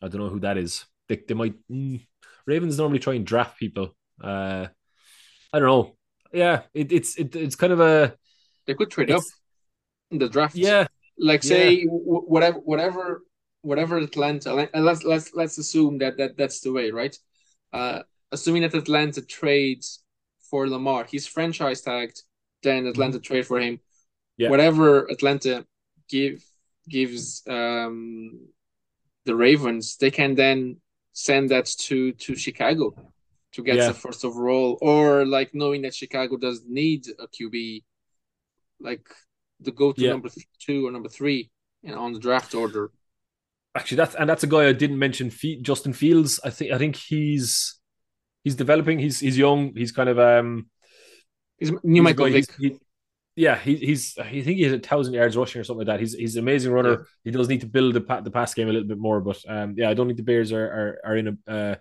I don't know who that is. They they might mm, Ravens normally try and draft people. Uh, I don't know. Yeah, it, it's it, it's kind of a they could trade up in the draft. yeah like say w- whatever whatever whatever Atlanta uh, let's let's let's assume that that that's the way right uh assuming that Atlanta trades for Lamar he's franchise tagged then Atlanta trade for him Yeah. whatever Atlanta give gives um the Ravens they can then send that to to Chicago to get Yeah. the first overall or like knowing that Chicago does need a QB like the go to Yeah. number two or number three you know, on the draft order. actually that's and that's a guy I didn't mention. Justin Fields. I think I think he's he's developing. He's he's young. He's kind of um He's new he's Michael Vick. he's- he- yeah, he, he's I think he has a thousand yards rushing or something like that. He's he's an amazing runner. Yeah. He does need to build the pa- the pass game a little bit more, but um yeah, I don't think the Bears are are, are in a uh,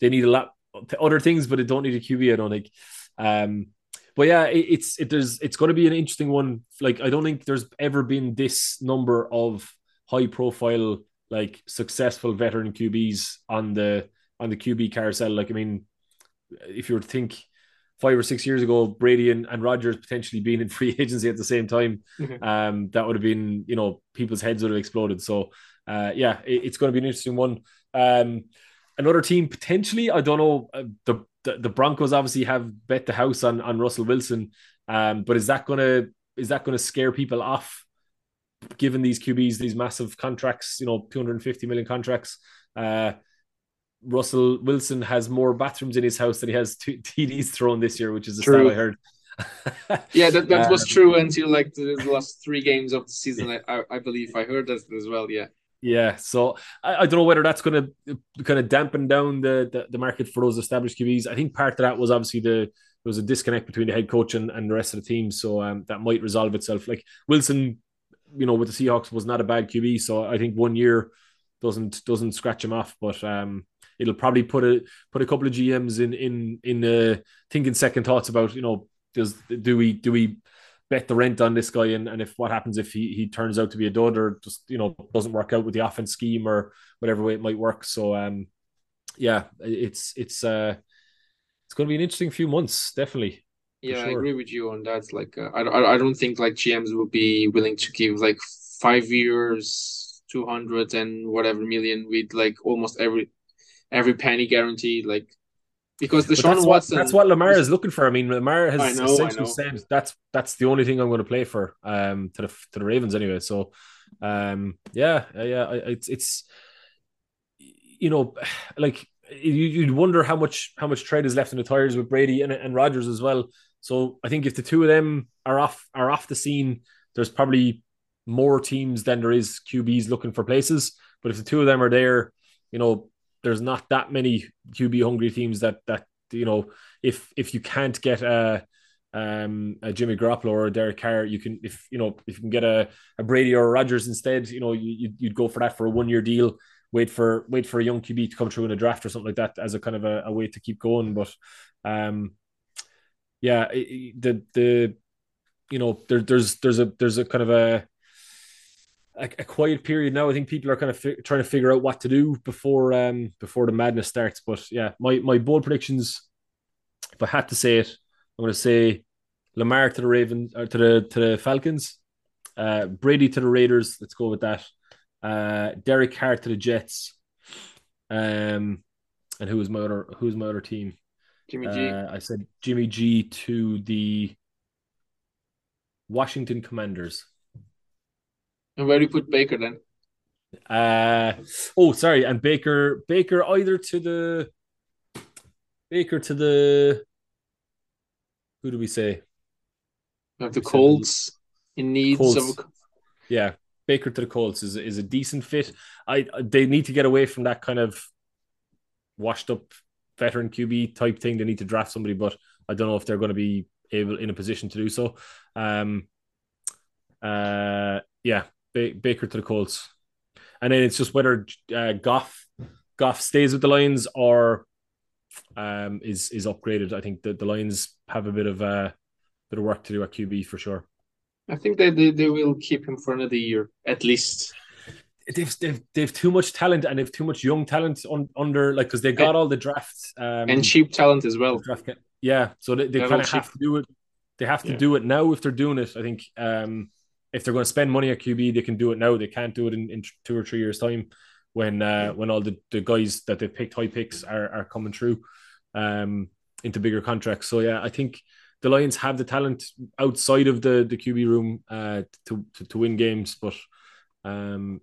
they need a lot other things, but they don't need a QB. I don't think. Um, but yeah, it, it's it there's it's going to be an interesting one. Like I don't think there's ever been this number of high profile like successful veteran QBs on the on the QB carousel. Like I mean, if you were to think five or six years ago, Brady and, and Rodgers potentially being in free agency at the same time, Mhm. um, that would have been, you know, people's heads would have exploded. So, uh, yeah, it, it's going to be an interesting one. Um, another team potentially, I don't know. Uh, the, the the Broncos obviously have bet the house on on Russell Wilson, um, but is that gonna is that gonna scare people off? Given these QBs, these massive contracts, you know, 250 million contracts, uh, Russell Wilson has more bathrooms in his house than he has t- TDs thrown this year, which is a True. stat I heard. Yeah, that, that was Um, true until like the last three games of the season. I, I, I believe I heard that as well. Yeah, Yeah, so I, I don't know whether that's going to kind of dampen down the, the the market for those established QBs. I think part of that was obviously the there was a disconnect between the head coach and, and the rest of the team, so um, that might resolve itself. Like Wilson, you know, with the Seahawks was not a bad QB, so I think one year doesn't doesn't scratch him off, but um, it'll probably put a put a couple of GMs in in in uh, thinking second thoughts about you know does do we do we bet the rent on this guy? And, and if what happens if he, he turns out to be a dud or just you know doesn't work out with the offense scheme or whatever way it might work. So um yeah it's it's uh it's going to be an interesting few months definitely. Yeah, I agree with you on that. Like, uh, I, I I don't think like GMs will be willing to give like five years, two hundred and whatever million with like almost every every penny guaranteed. Like, because the Deshaun that's what Watson. that's what Lamar is looking for. I mean, Lamar has I know, essentially said that's that's the only thing I'm going to play for um to the to the Ravens anyway. So um yeah uh, yeah it's it's you know like you, you'd wonder how much how much tread is left in the tires with Brady and and Rodgers as well. So I think if the two of them are off are off the scene, there's probably more teams than there is QBs looking for places. But if the two of them are there, you know, there's not that many QB hungry teams that that you know if if you can't get a um a Jimmy Garoppolo or a Derek Carr, you can if you know if you can get a, a Brady or a Rodgers instead, you know you you'd, go for that for a one year deal. Wait for wait for a young QB to come through in a draft or something like that as a kind of a, a way to keep going. But um, yeah, it- the the you know there, there's there's a there's a kind of a a, a, quiet period now. I think people are kind of fi- trying to figure out what to do before um before the madness starts. But yeah, my my bold predictions. If I had to say it, I'm going to say Lamar to the Ravens or to the to the Falcons, uh, Brady to the Raiders. Let's go with that. Uh, Derek Carr to the Jets. Um, and who is my other who's my other team? Jimmy G. Uh, I said Jimmy G to the Washington Commanders. And where do you put Baker then? Uh oh, sorry, and Baker Baker either to the Baker to the who do we say? We have the Colts in Colts. of yeah. Baker to the Colts is is a decent fit. I they need to get away from that kind of washed up veteran QB type thing. They need to draft somebody, but I don't know if they're going to be able in a position to do so. Um, uh, yeah, ba- Baker to the Colts, and then it's just whether uh, Goff Goff stays with the Lions or um, is is upgraded. I think that the Lions have a bit of a uh, bit of work to do at QB for sure. I think that they, they will keep him for another year at least. They've, they've, they've too much talent and they've too much young talent on, under like because they got and, all the drafts um, and cheap talent as well. Draft, yeah, so they, they kind of have to do it. They have to yeah. do it now if they're doing it. I think um, if they're going to spend money at QB, they can do it now. They can't do it in, in two or three years' time when uh, when all the, the guys that they've picked high picks are, are coming through um, into bigger contracts. So yeah, I think the Lions have the talent outside of the the QB room uh, to, to, to win games, but um,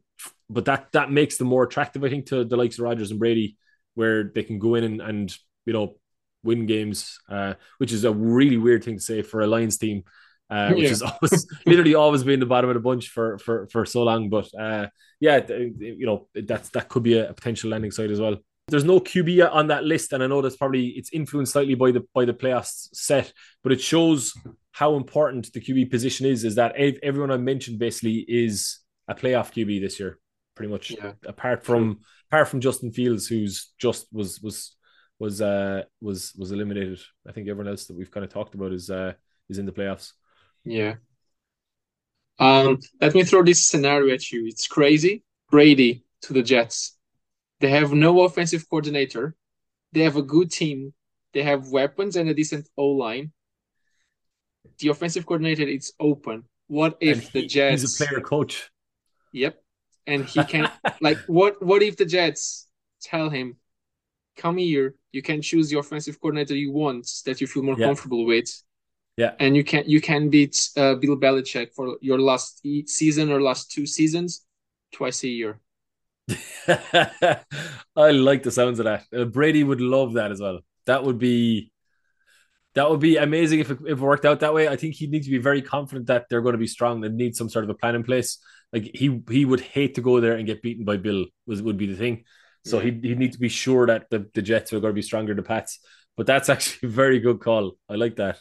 but that that makes them more attractive, I think, to the likes of Rodgers and Brady, where they can go in and, and you know win games, uh, which is a really weird thing to say for a Lions team. Uh, which yeah. has always literally always been the bottom of the bunch for for for so long. But uh, yeah, you know that's that could be a potential landing site as well. There's no QB on that list, and I know that's probably it's influenced slightly by the by the playoffs set, but it shows how important the QB position is. Is that everyone I mentioned basically is a playoff QB this year, pretty much. Yeah. Apart from True. apart from Justin Fields, who's just was was was uh was was eliminated. I think everyone else that we've kind of talked about is uh is in the playoffs. Yeah. Um, let me throw this scenario at you. It's crazy. Brady to the Jets. They have no offensive coordinator. They have a good team. They have weapons and a decent O line. The offensive coordinator is open. What if he, the Jets? He's a player coach. Yep, and he can like what? What if the Jets tell him, "Come here. You can choose the offensive coordinator you want that you feel more comfortable with." Yeah, and you can you can beat uh, Bill Belichick for your last season or last two seasons twice a year. I like the sounds of that. Uh, Brady would love that as well. That would be that would be amazing if it, if it worked out that way. I think he'd need to be very confident that they're going to be strong and need some sort of a plan in place. Like he he would hate to go there and get beaten by Bill was would be the thing. So yeah. he'd, he'd need to be sure that the, the Jets are going to be stronger than the Pats. But that's actually a very good call. I like that.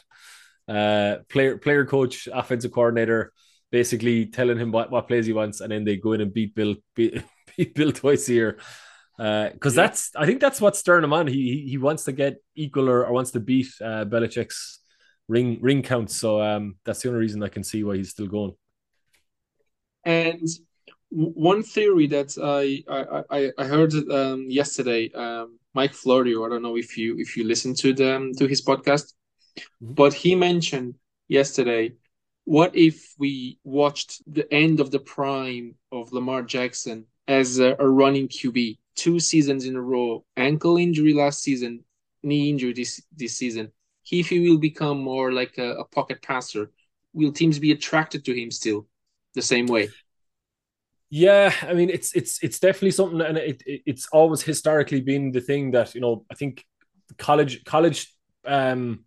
Uh, player player coach, offensive coordinator, basically telling him what, what plays he wants, and then they go in and beat Bill beat, beat Bill twice a year because uh, that's I think that's what's stirring him on. He he wants to get equal or, or wants to beat uh, Belichick's ring ring count. So um, that's the only reason I can see why he's still going. And one theory that I I, I heard um, yesterday, um, Mike Florio. I don't know if you if you listen to them to his podcast, mm-hmm. but he mentioned yesterday. What if we watched the end of the prime of Lamar Jackson as a, a running QB? two seasons in a row, ankle injury last season, knee injury this this season. If he will become more like a, a pocket passer, will teams be attracted to him still the same way? Yeah, I mean it's it's it's definitely something, and it, it, it's always historically been the thing that you know I think college college um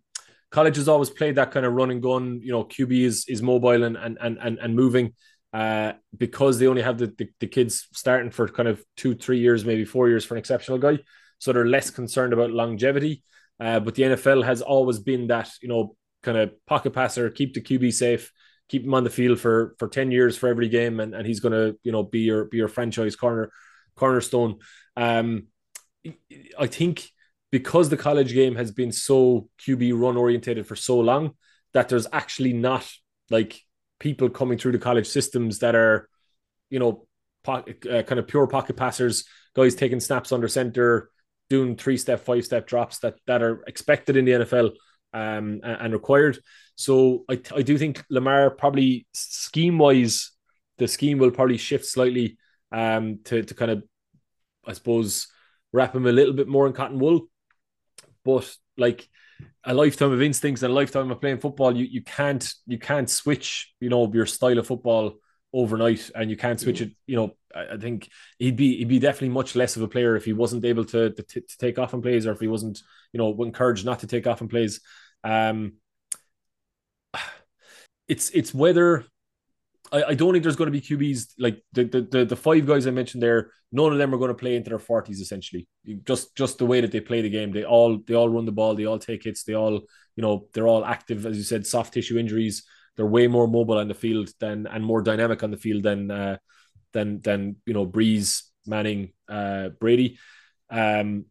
college has always played that kind of run and gun. You know, QB is is mobile and and and and moving uh, because they only have the, the, the, kids starting for kind of two, three years, maybe four years for an exceptional guy. So they're less concerned about longevity. Uh, but the NFL has always been that, you know, kind of pocket passer, keep the QB safe, keep him on the field for for 10 years for every game, and, and he's gonna, you know, be your be your franchise corner cornerstone. Um I think because the college game has been so QB run orientated for so long, that there's actually not like people coming through the college systems that are you know, uh, kind of pure pocket passers, guys taking snaps under center, doing three step, five step drops that that are expected in the NFL um, and, and required. So I, I do think Lamar probably scheme wise, the scheme will probably shift slightly um, to to kind of, I suppose, wrap him a little bit more in cotton wool. But like a lifetime of instincts and a lifetime of playing football, you, you can't you can't switch, you know, your style of football overnight and you can't switch it. You know, I, I think he'd be he'd be definitely much less of a player if he wasn't able to, to, to take off and plays or if he wasn't, you know, encouraged not to take off and plays. Um it's it's whether I, I don't think there's going to be QBs like the, the, the the five guys I mentioned there. None of them are going to play into their forties. Essentially, just just the way that they play the game. They all they all run the ball. They all take hits. They all you know they're all active. As you said, soft tissue injuries. They're way more mobile on the field than and more dynamic on the field than uh, than than you know Brees, Manning, uh, Brady. Um,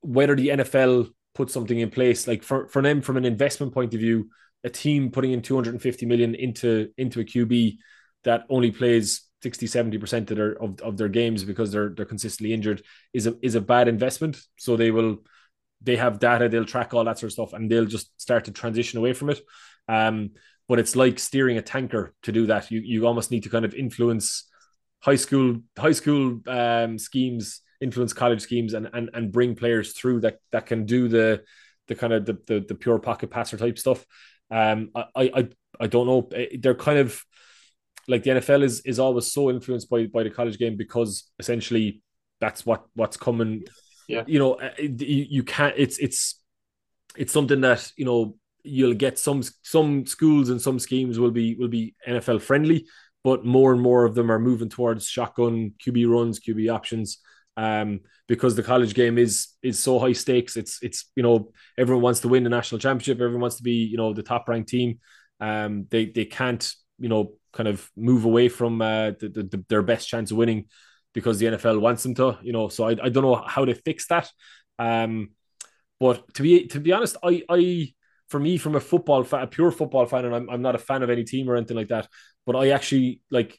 whether the NFL put something in place like for for them from an investment point of view a team putting in 250 million into into a QB that only plays 60 70% of their of, of their games because they're they're consistently injured is a is a bad investment. So they will they have data they'll track all that sort of stuff and they'll just start to transition away from it. Um but it's like steering a tanker to do that. You you almost need to kind of influence high school high school um schemes influence college schemes and and, and bring players through that that can do the the kind of the, the, the pure pocket passer type stuff um, I, I, I don't know. Eh, they're kind of like the NFL is is always so influenced by by the college game because essentially that's what what's coming. Yeah, you know, eh, you, you can't. It's it's it's something that you know you'll get some some schools and some schemes will be will be NFL friendly, but more and more of them are moving towards shotgun QB runs, QB options um, because the college game is is so high stakes. It's it's you know everyone wants to win the national championship. Everyone wants to be you know the top ranked team. Um, they they can't you know kind of move away from uh, the, the, their best chance of winning because the NFL wants them to. You know, so I, I don't know how to fix that. Um, but to be to be honest, I I for me from a football a pure football fan, and I'm I'm not a fan of any team or anything like that. But I actually like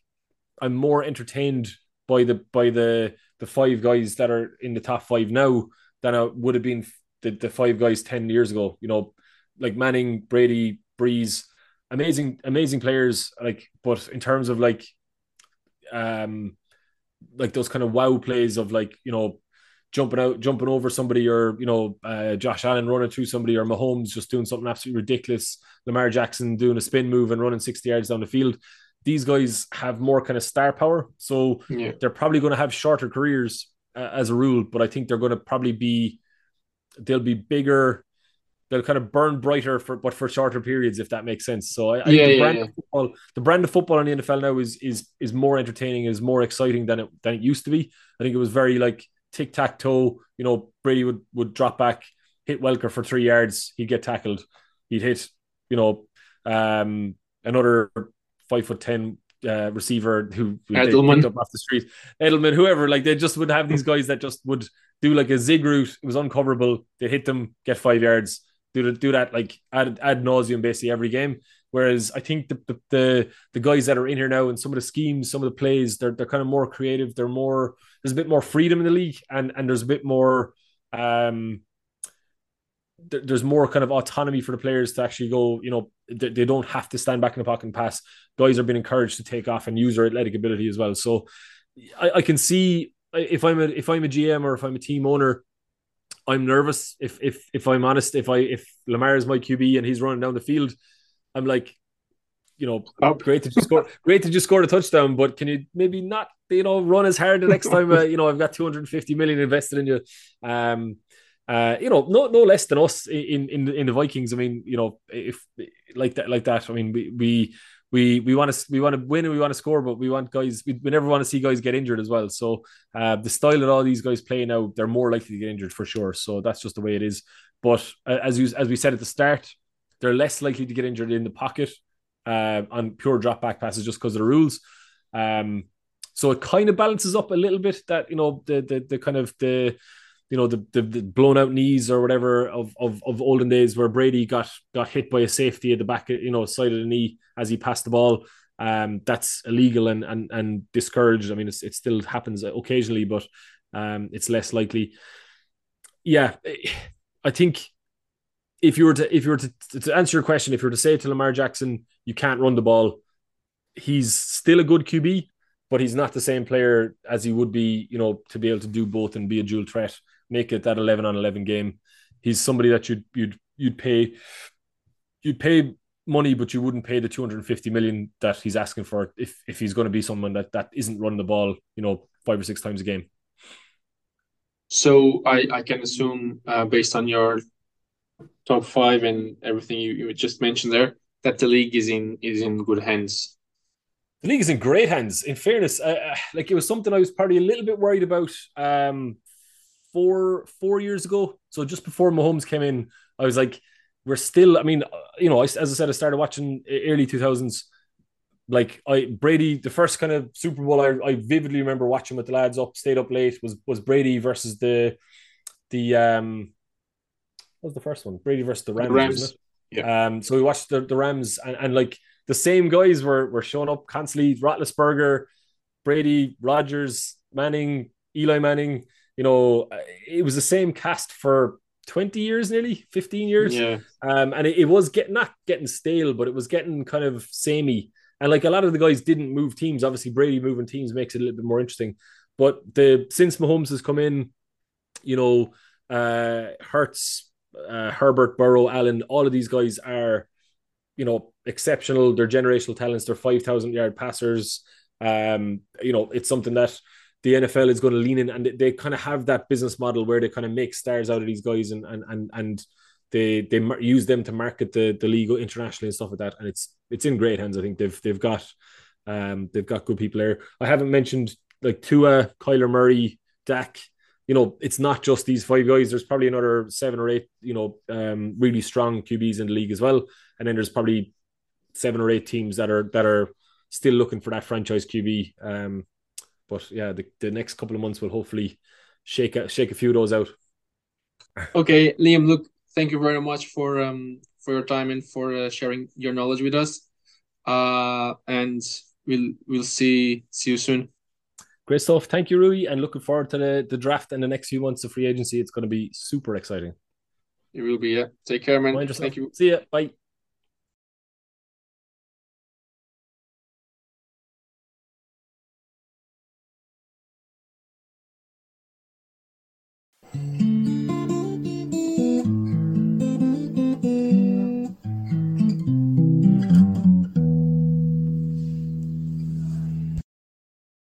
I'm more entertained by the by the the five guys that are in the top five now than I would have been the, the five guys 10 years ago. You know, like Manning, Brady, Brees, amazing, amazing players. Like, but in terms of like, um, like those kind of wow plays of like, you know, jumping out, jumping over somebody, or you know, uh, Josh Allen running through somebody, or Mahomes just doing something absolutely ridiculous, Lamar Jackson doing a spin move and running 60 yards down the field these guys have more kind of star power, so yeah. they're probably going to have shorter careers uh, as a rule. But I think they're going to probably be they'll be bigger. They'll kind of burn brighter for but for shorter periods, if that makes sense. So I, I yeah, the yeah, brand football, the brand of football in the NFL now is is is more entertaining, is more exciting than it than it used to be. I think it was very like tic tac toe. You know, Brady would would drop back, hit Welker for three yards, he'd get tackled, he'd hit, you know, um, another five foot ten uh, receiver who, who Edelman. up off the street, Edelman, whoever. Like they just would have these guys that just would do like a zig route. It was uncoverable. They hit them, get five yards. Do do that like ad ad nauseum basically every game. Whereas I think the, the, the the guys that are in here now and some of the schemes, some of the plays, they're they're kind of more creative. They're more there's a bit more freedom in the league, and and there's a bit more um there's more kind of autonomy for the players to actually go, you know, they, they don't have to stand back in the pocket and pass. Guys are being encouraged to take off and use their athletic ability as well. So I, I can see if I'm a if I'm a GM or if I'm a team owner, I'm nervous. If if if I'm honest, if I if Lamar is my QB and he's running down the field, I'm like, you know, Up. great to just score, great to just score a touchdown, but can you maybe not, you know, run as hard the next time? Uh, you know, I've got 250 million invested in you. Um, uh, you know, no no less than us in in in the Vikings. I mean, you know, if like that like that. I mean, we we we we want to we want to win and we want to score, but we want guys. We, we never want to see guys get injured as well. So uh, the style that all these guys play now, they're more likely to get injured for sure. So that's just the way it is. But uh, as you as we said at the start, they're less likely to get injured in the pocket uh, on pure drop back passes just because of the rules. Um, so it kind of balances up a little bit that you know the the the kind of the you know the, the, the blown out knees or whatever of, of of olden days where Brady got got hit by a safety at the back you know side of the knee as he passed the ball um, that's illegal and and and discouraged. I mean, it still happens occasionally, but um, it's less likely. Yeah, I think if you were to if you were to, to answer your question, if you were to say to Lamar Jackson, you can't run the ball, he's still a good QB, but he's not the same player as he would be, you know, to be able to do both and be a dual threat, make it that eleven on eleven game. He's somebody that you'd you'd you'd pay you'd pay money, but you wouldn't pay the 250 million that he's asking for if if he's going to be someone that that isn't running the ball, you know, five or six times a game. So I I can assume uh, based on your top five and everything you, you just mentioned there that the league is in is in good hands. The league is in great hands. In fairness, uh, like it was something I was probably a little bit worried about um, four four years ago. So just before Mahomes came in, I was like, we're still. I mean, you know, as I said, I started watching early two thousands. Like I Brady, the first kind of Super Bowl I, I vividly remember watching with the lads up, stayed up late was was Brady versus the the um what was the first one? Brady versus the Rams, the Rams. Yeah. Um, so we watched the, the Rams and, and like the same guys were were showing up constantly. Roethlisberger, Brady, Rodgers, Manning, Eli Manning. You know, it was the same cast for 20 years nearly 15 years. Yeah. Um and it, it, was getting not getting stale but it was getting kind of samey. And like a lot of the guys didn't move teams. Obviously brady moving teams makes it a little bit more interesting. But the since mahomes has come in you know uh hurts uh, herbert burrow allen all of these guys are you know exceptional. They're generational talents. They're 5000 yard passers. Um you know it's something that the NFL is going to lean in and they, kind of have that business model where they kind of make stars out of these guys and and and and they they use them to market the the league internationally and stuff like that. And it's it's in great hands. I think they've they've got um they've got good people there. I haven't mentioned like Tua, Kyler Murray, Dak. You know, it's not just these five guys. There's probably another seven or eight, you know, um, really strong QBs in the league as well. And then there's probably seven or eight teams that are that are still looking for that franchise QB. Um, but yeah, the, the next couple of months will hopefully shake a, shake a few of those out. Okay, Liam. Look, thank you very much for um for your time and for uh, sharing your knowledge with us. Uh, and we'll we'll see see you soon. Great stuff. Thank you, Rui, and looking forward to the, the draft and the next few months of free agency. It's going to be super exciting. It will be. Yeah. Take care, man. Thank you. See ya. Bye.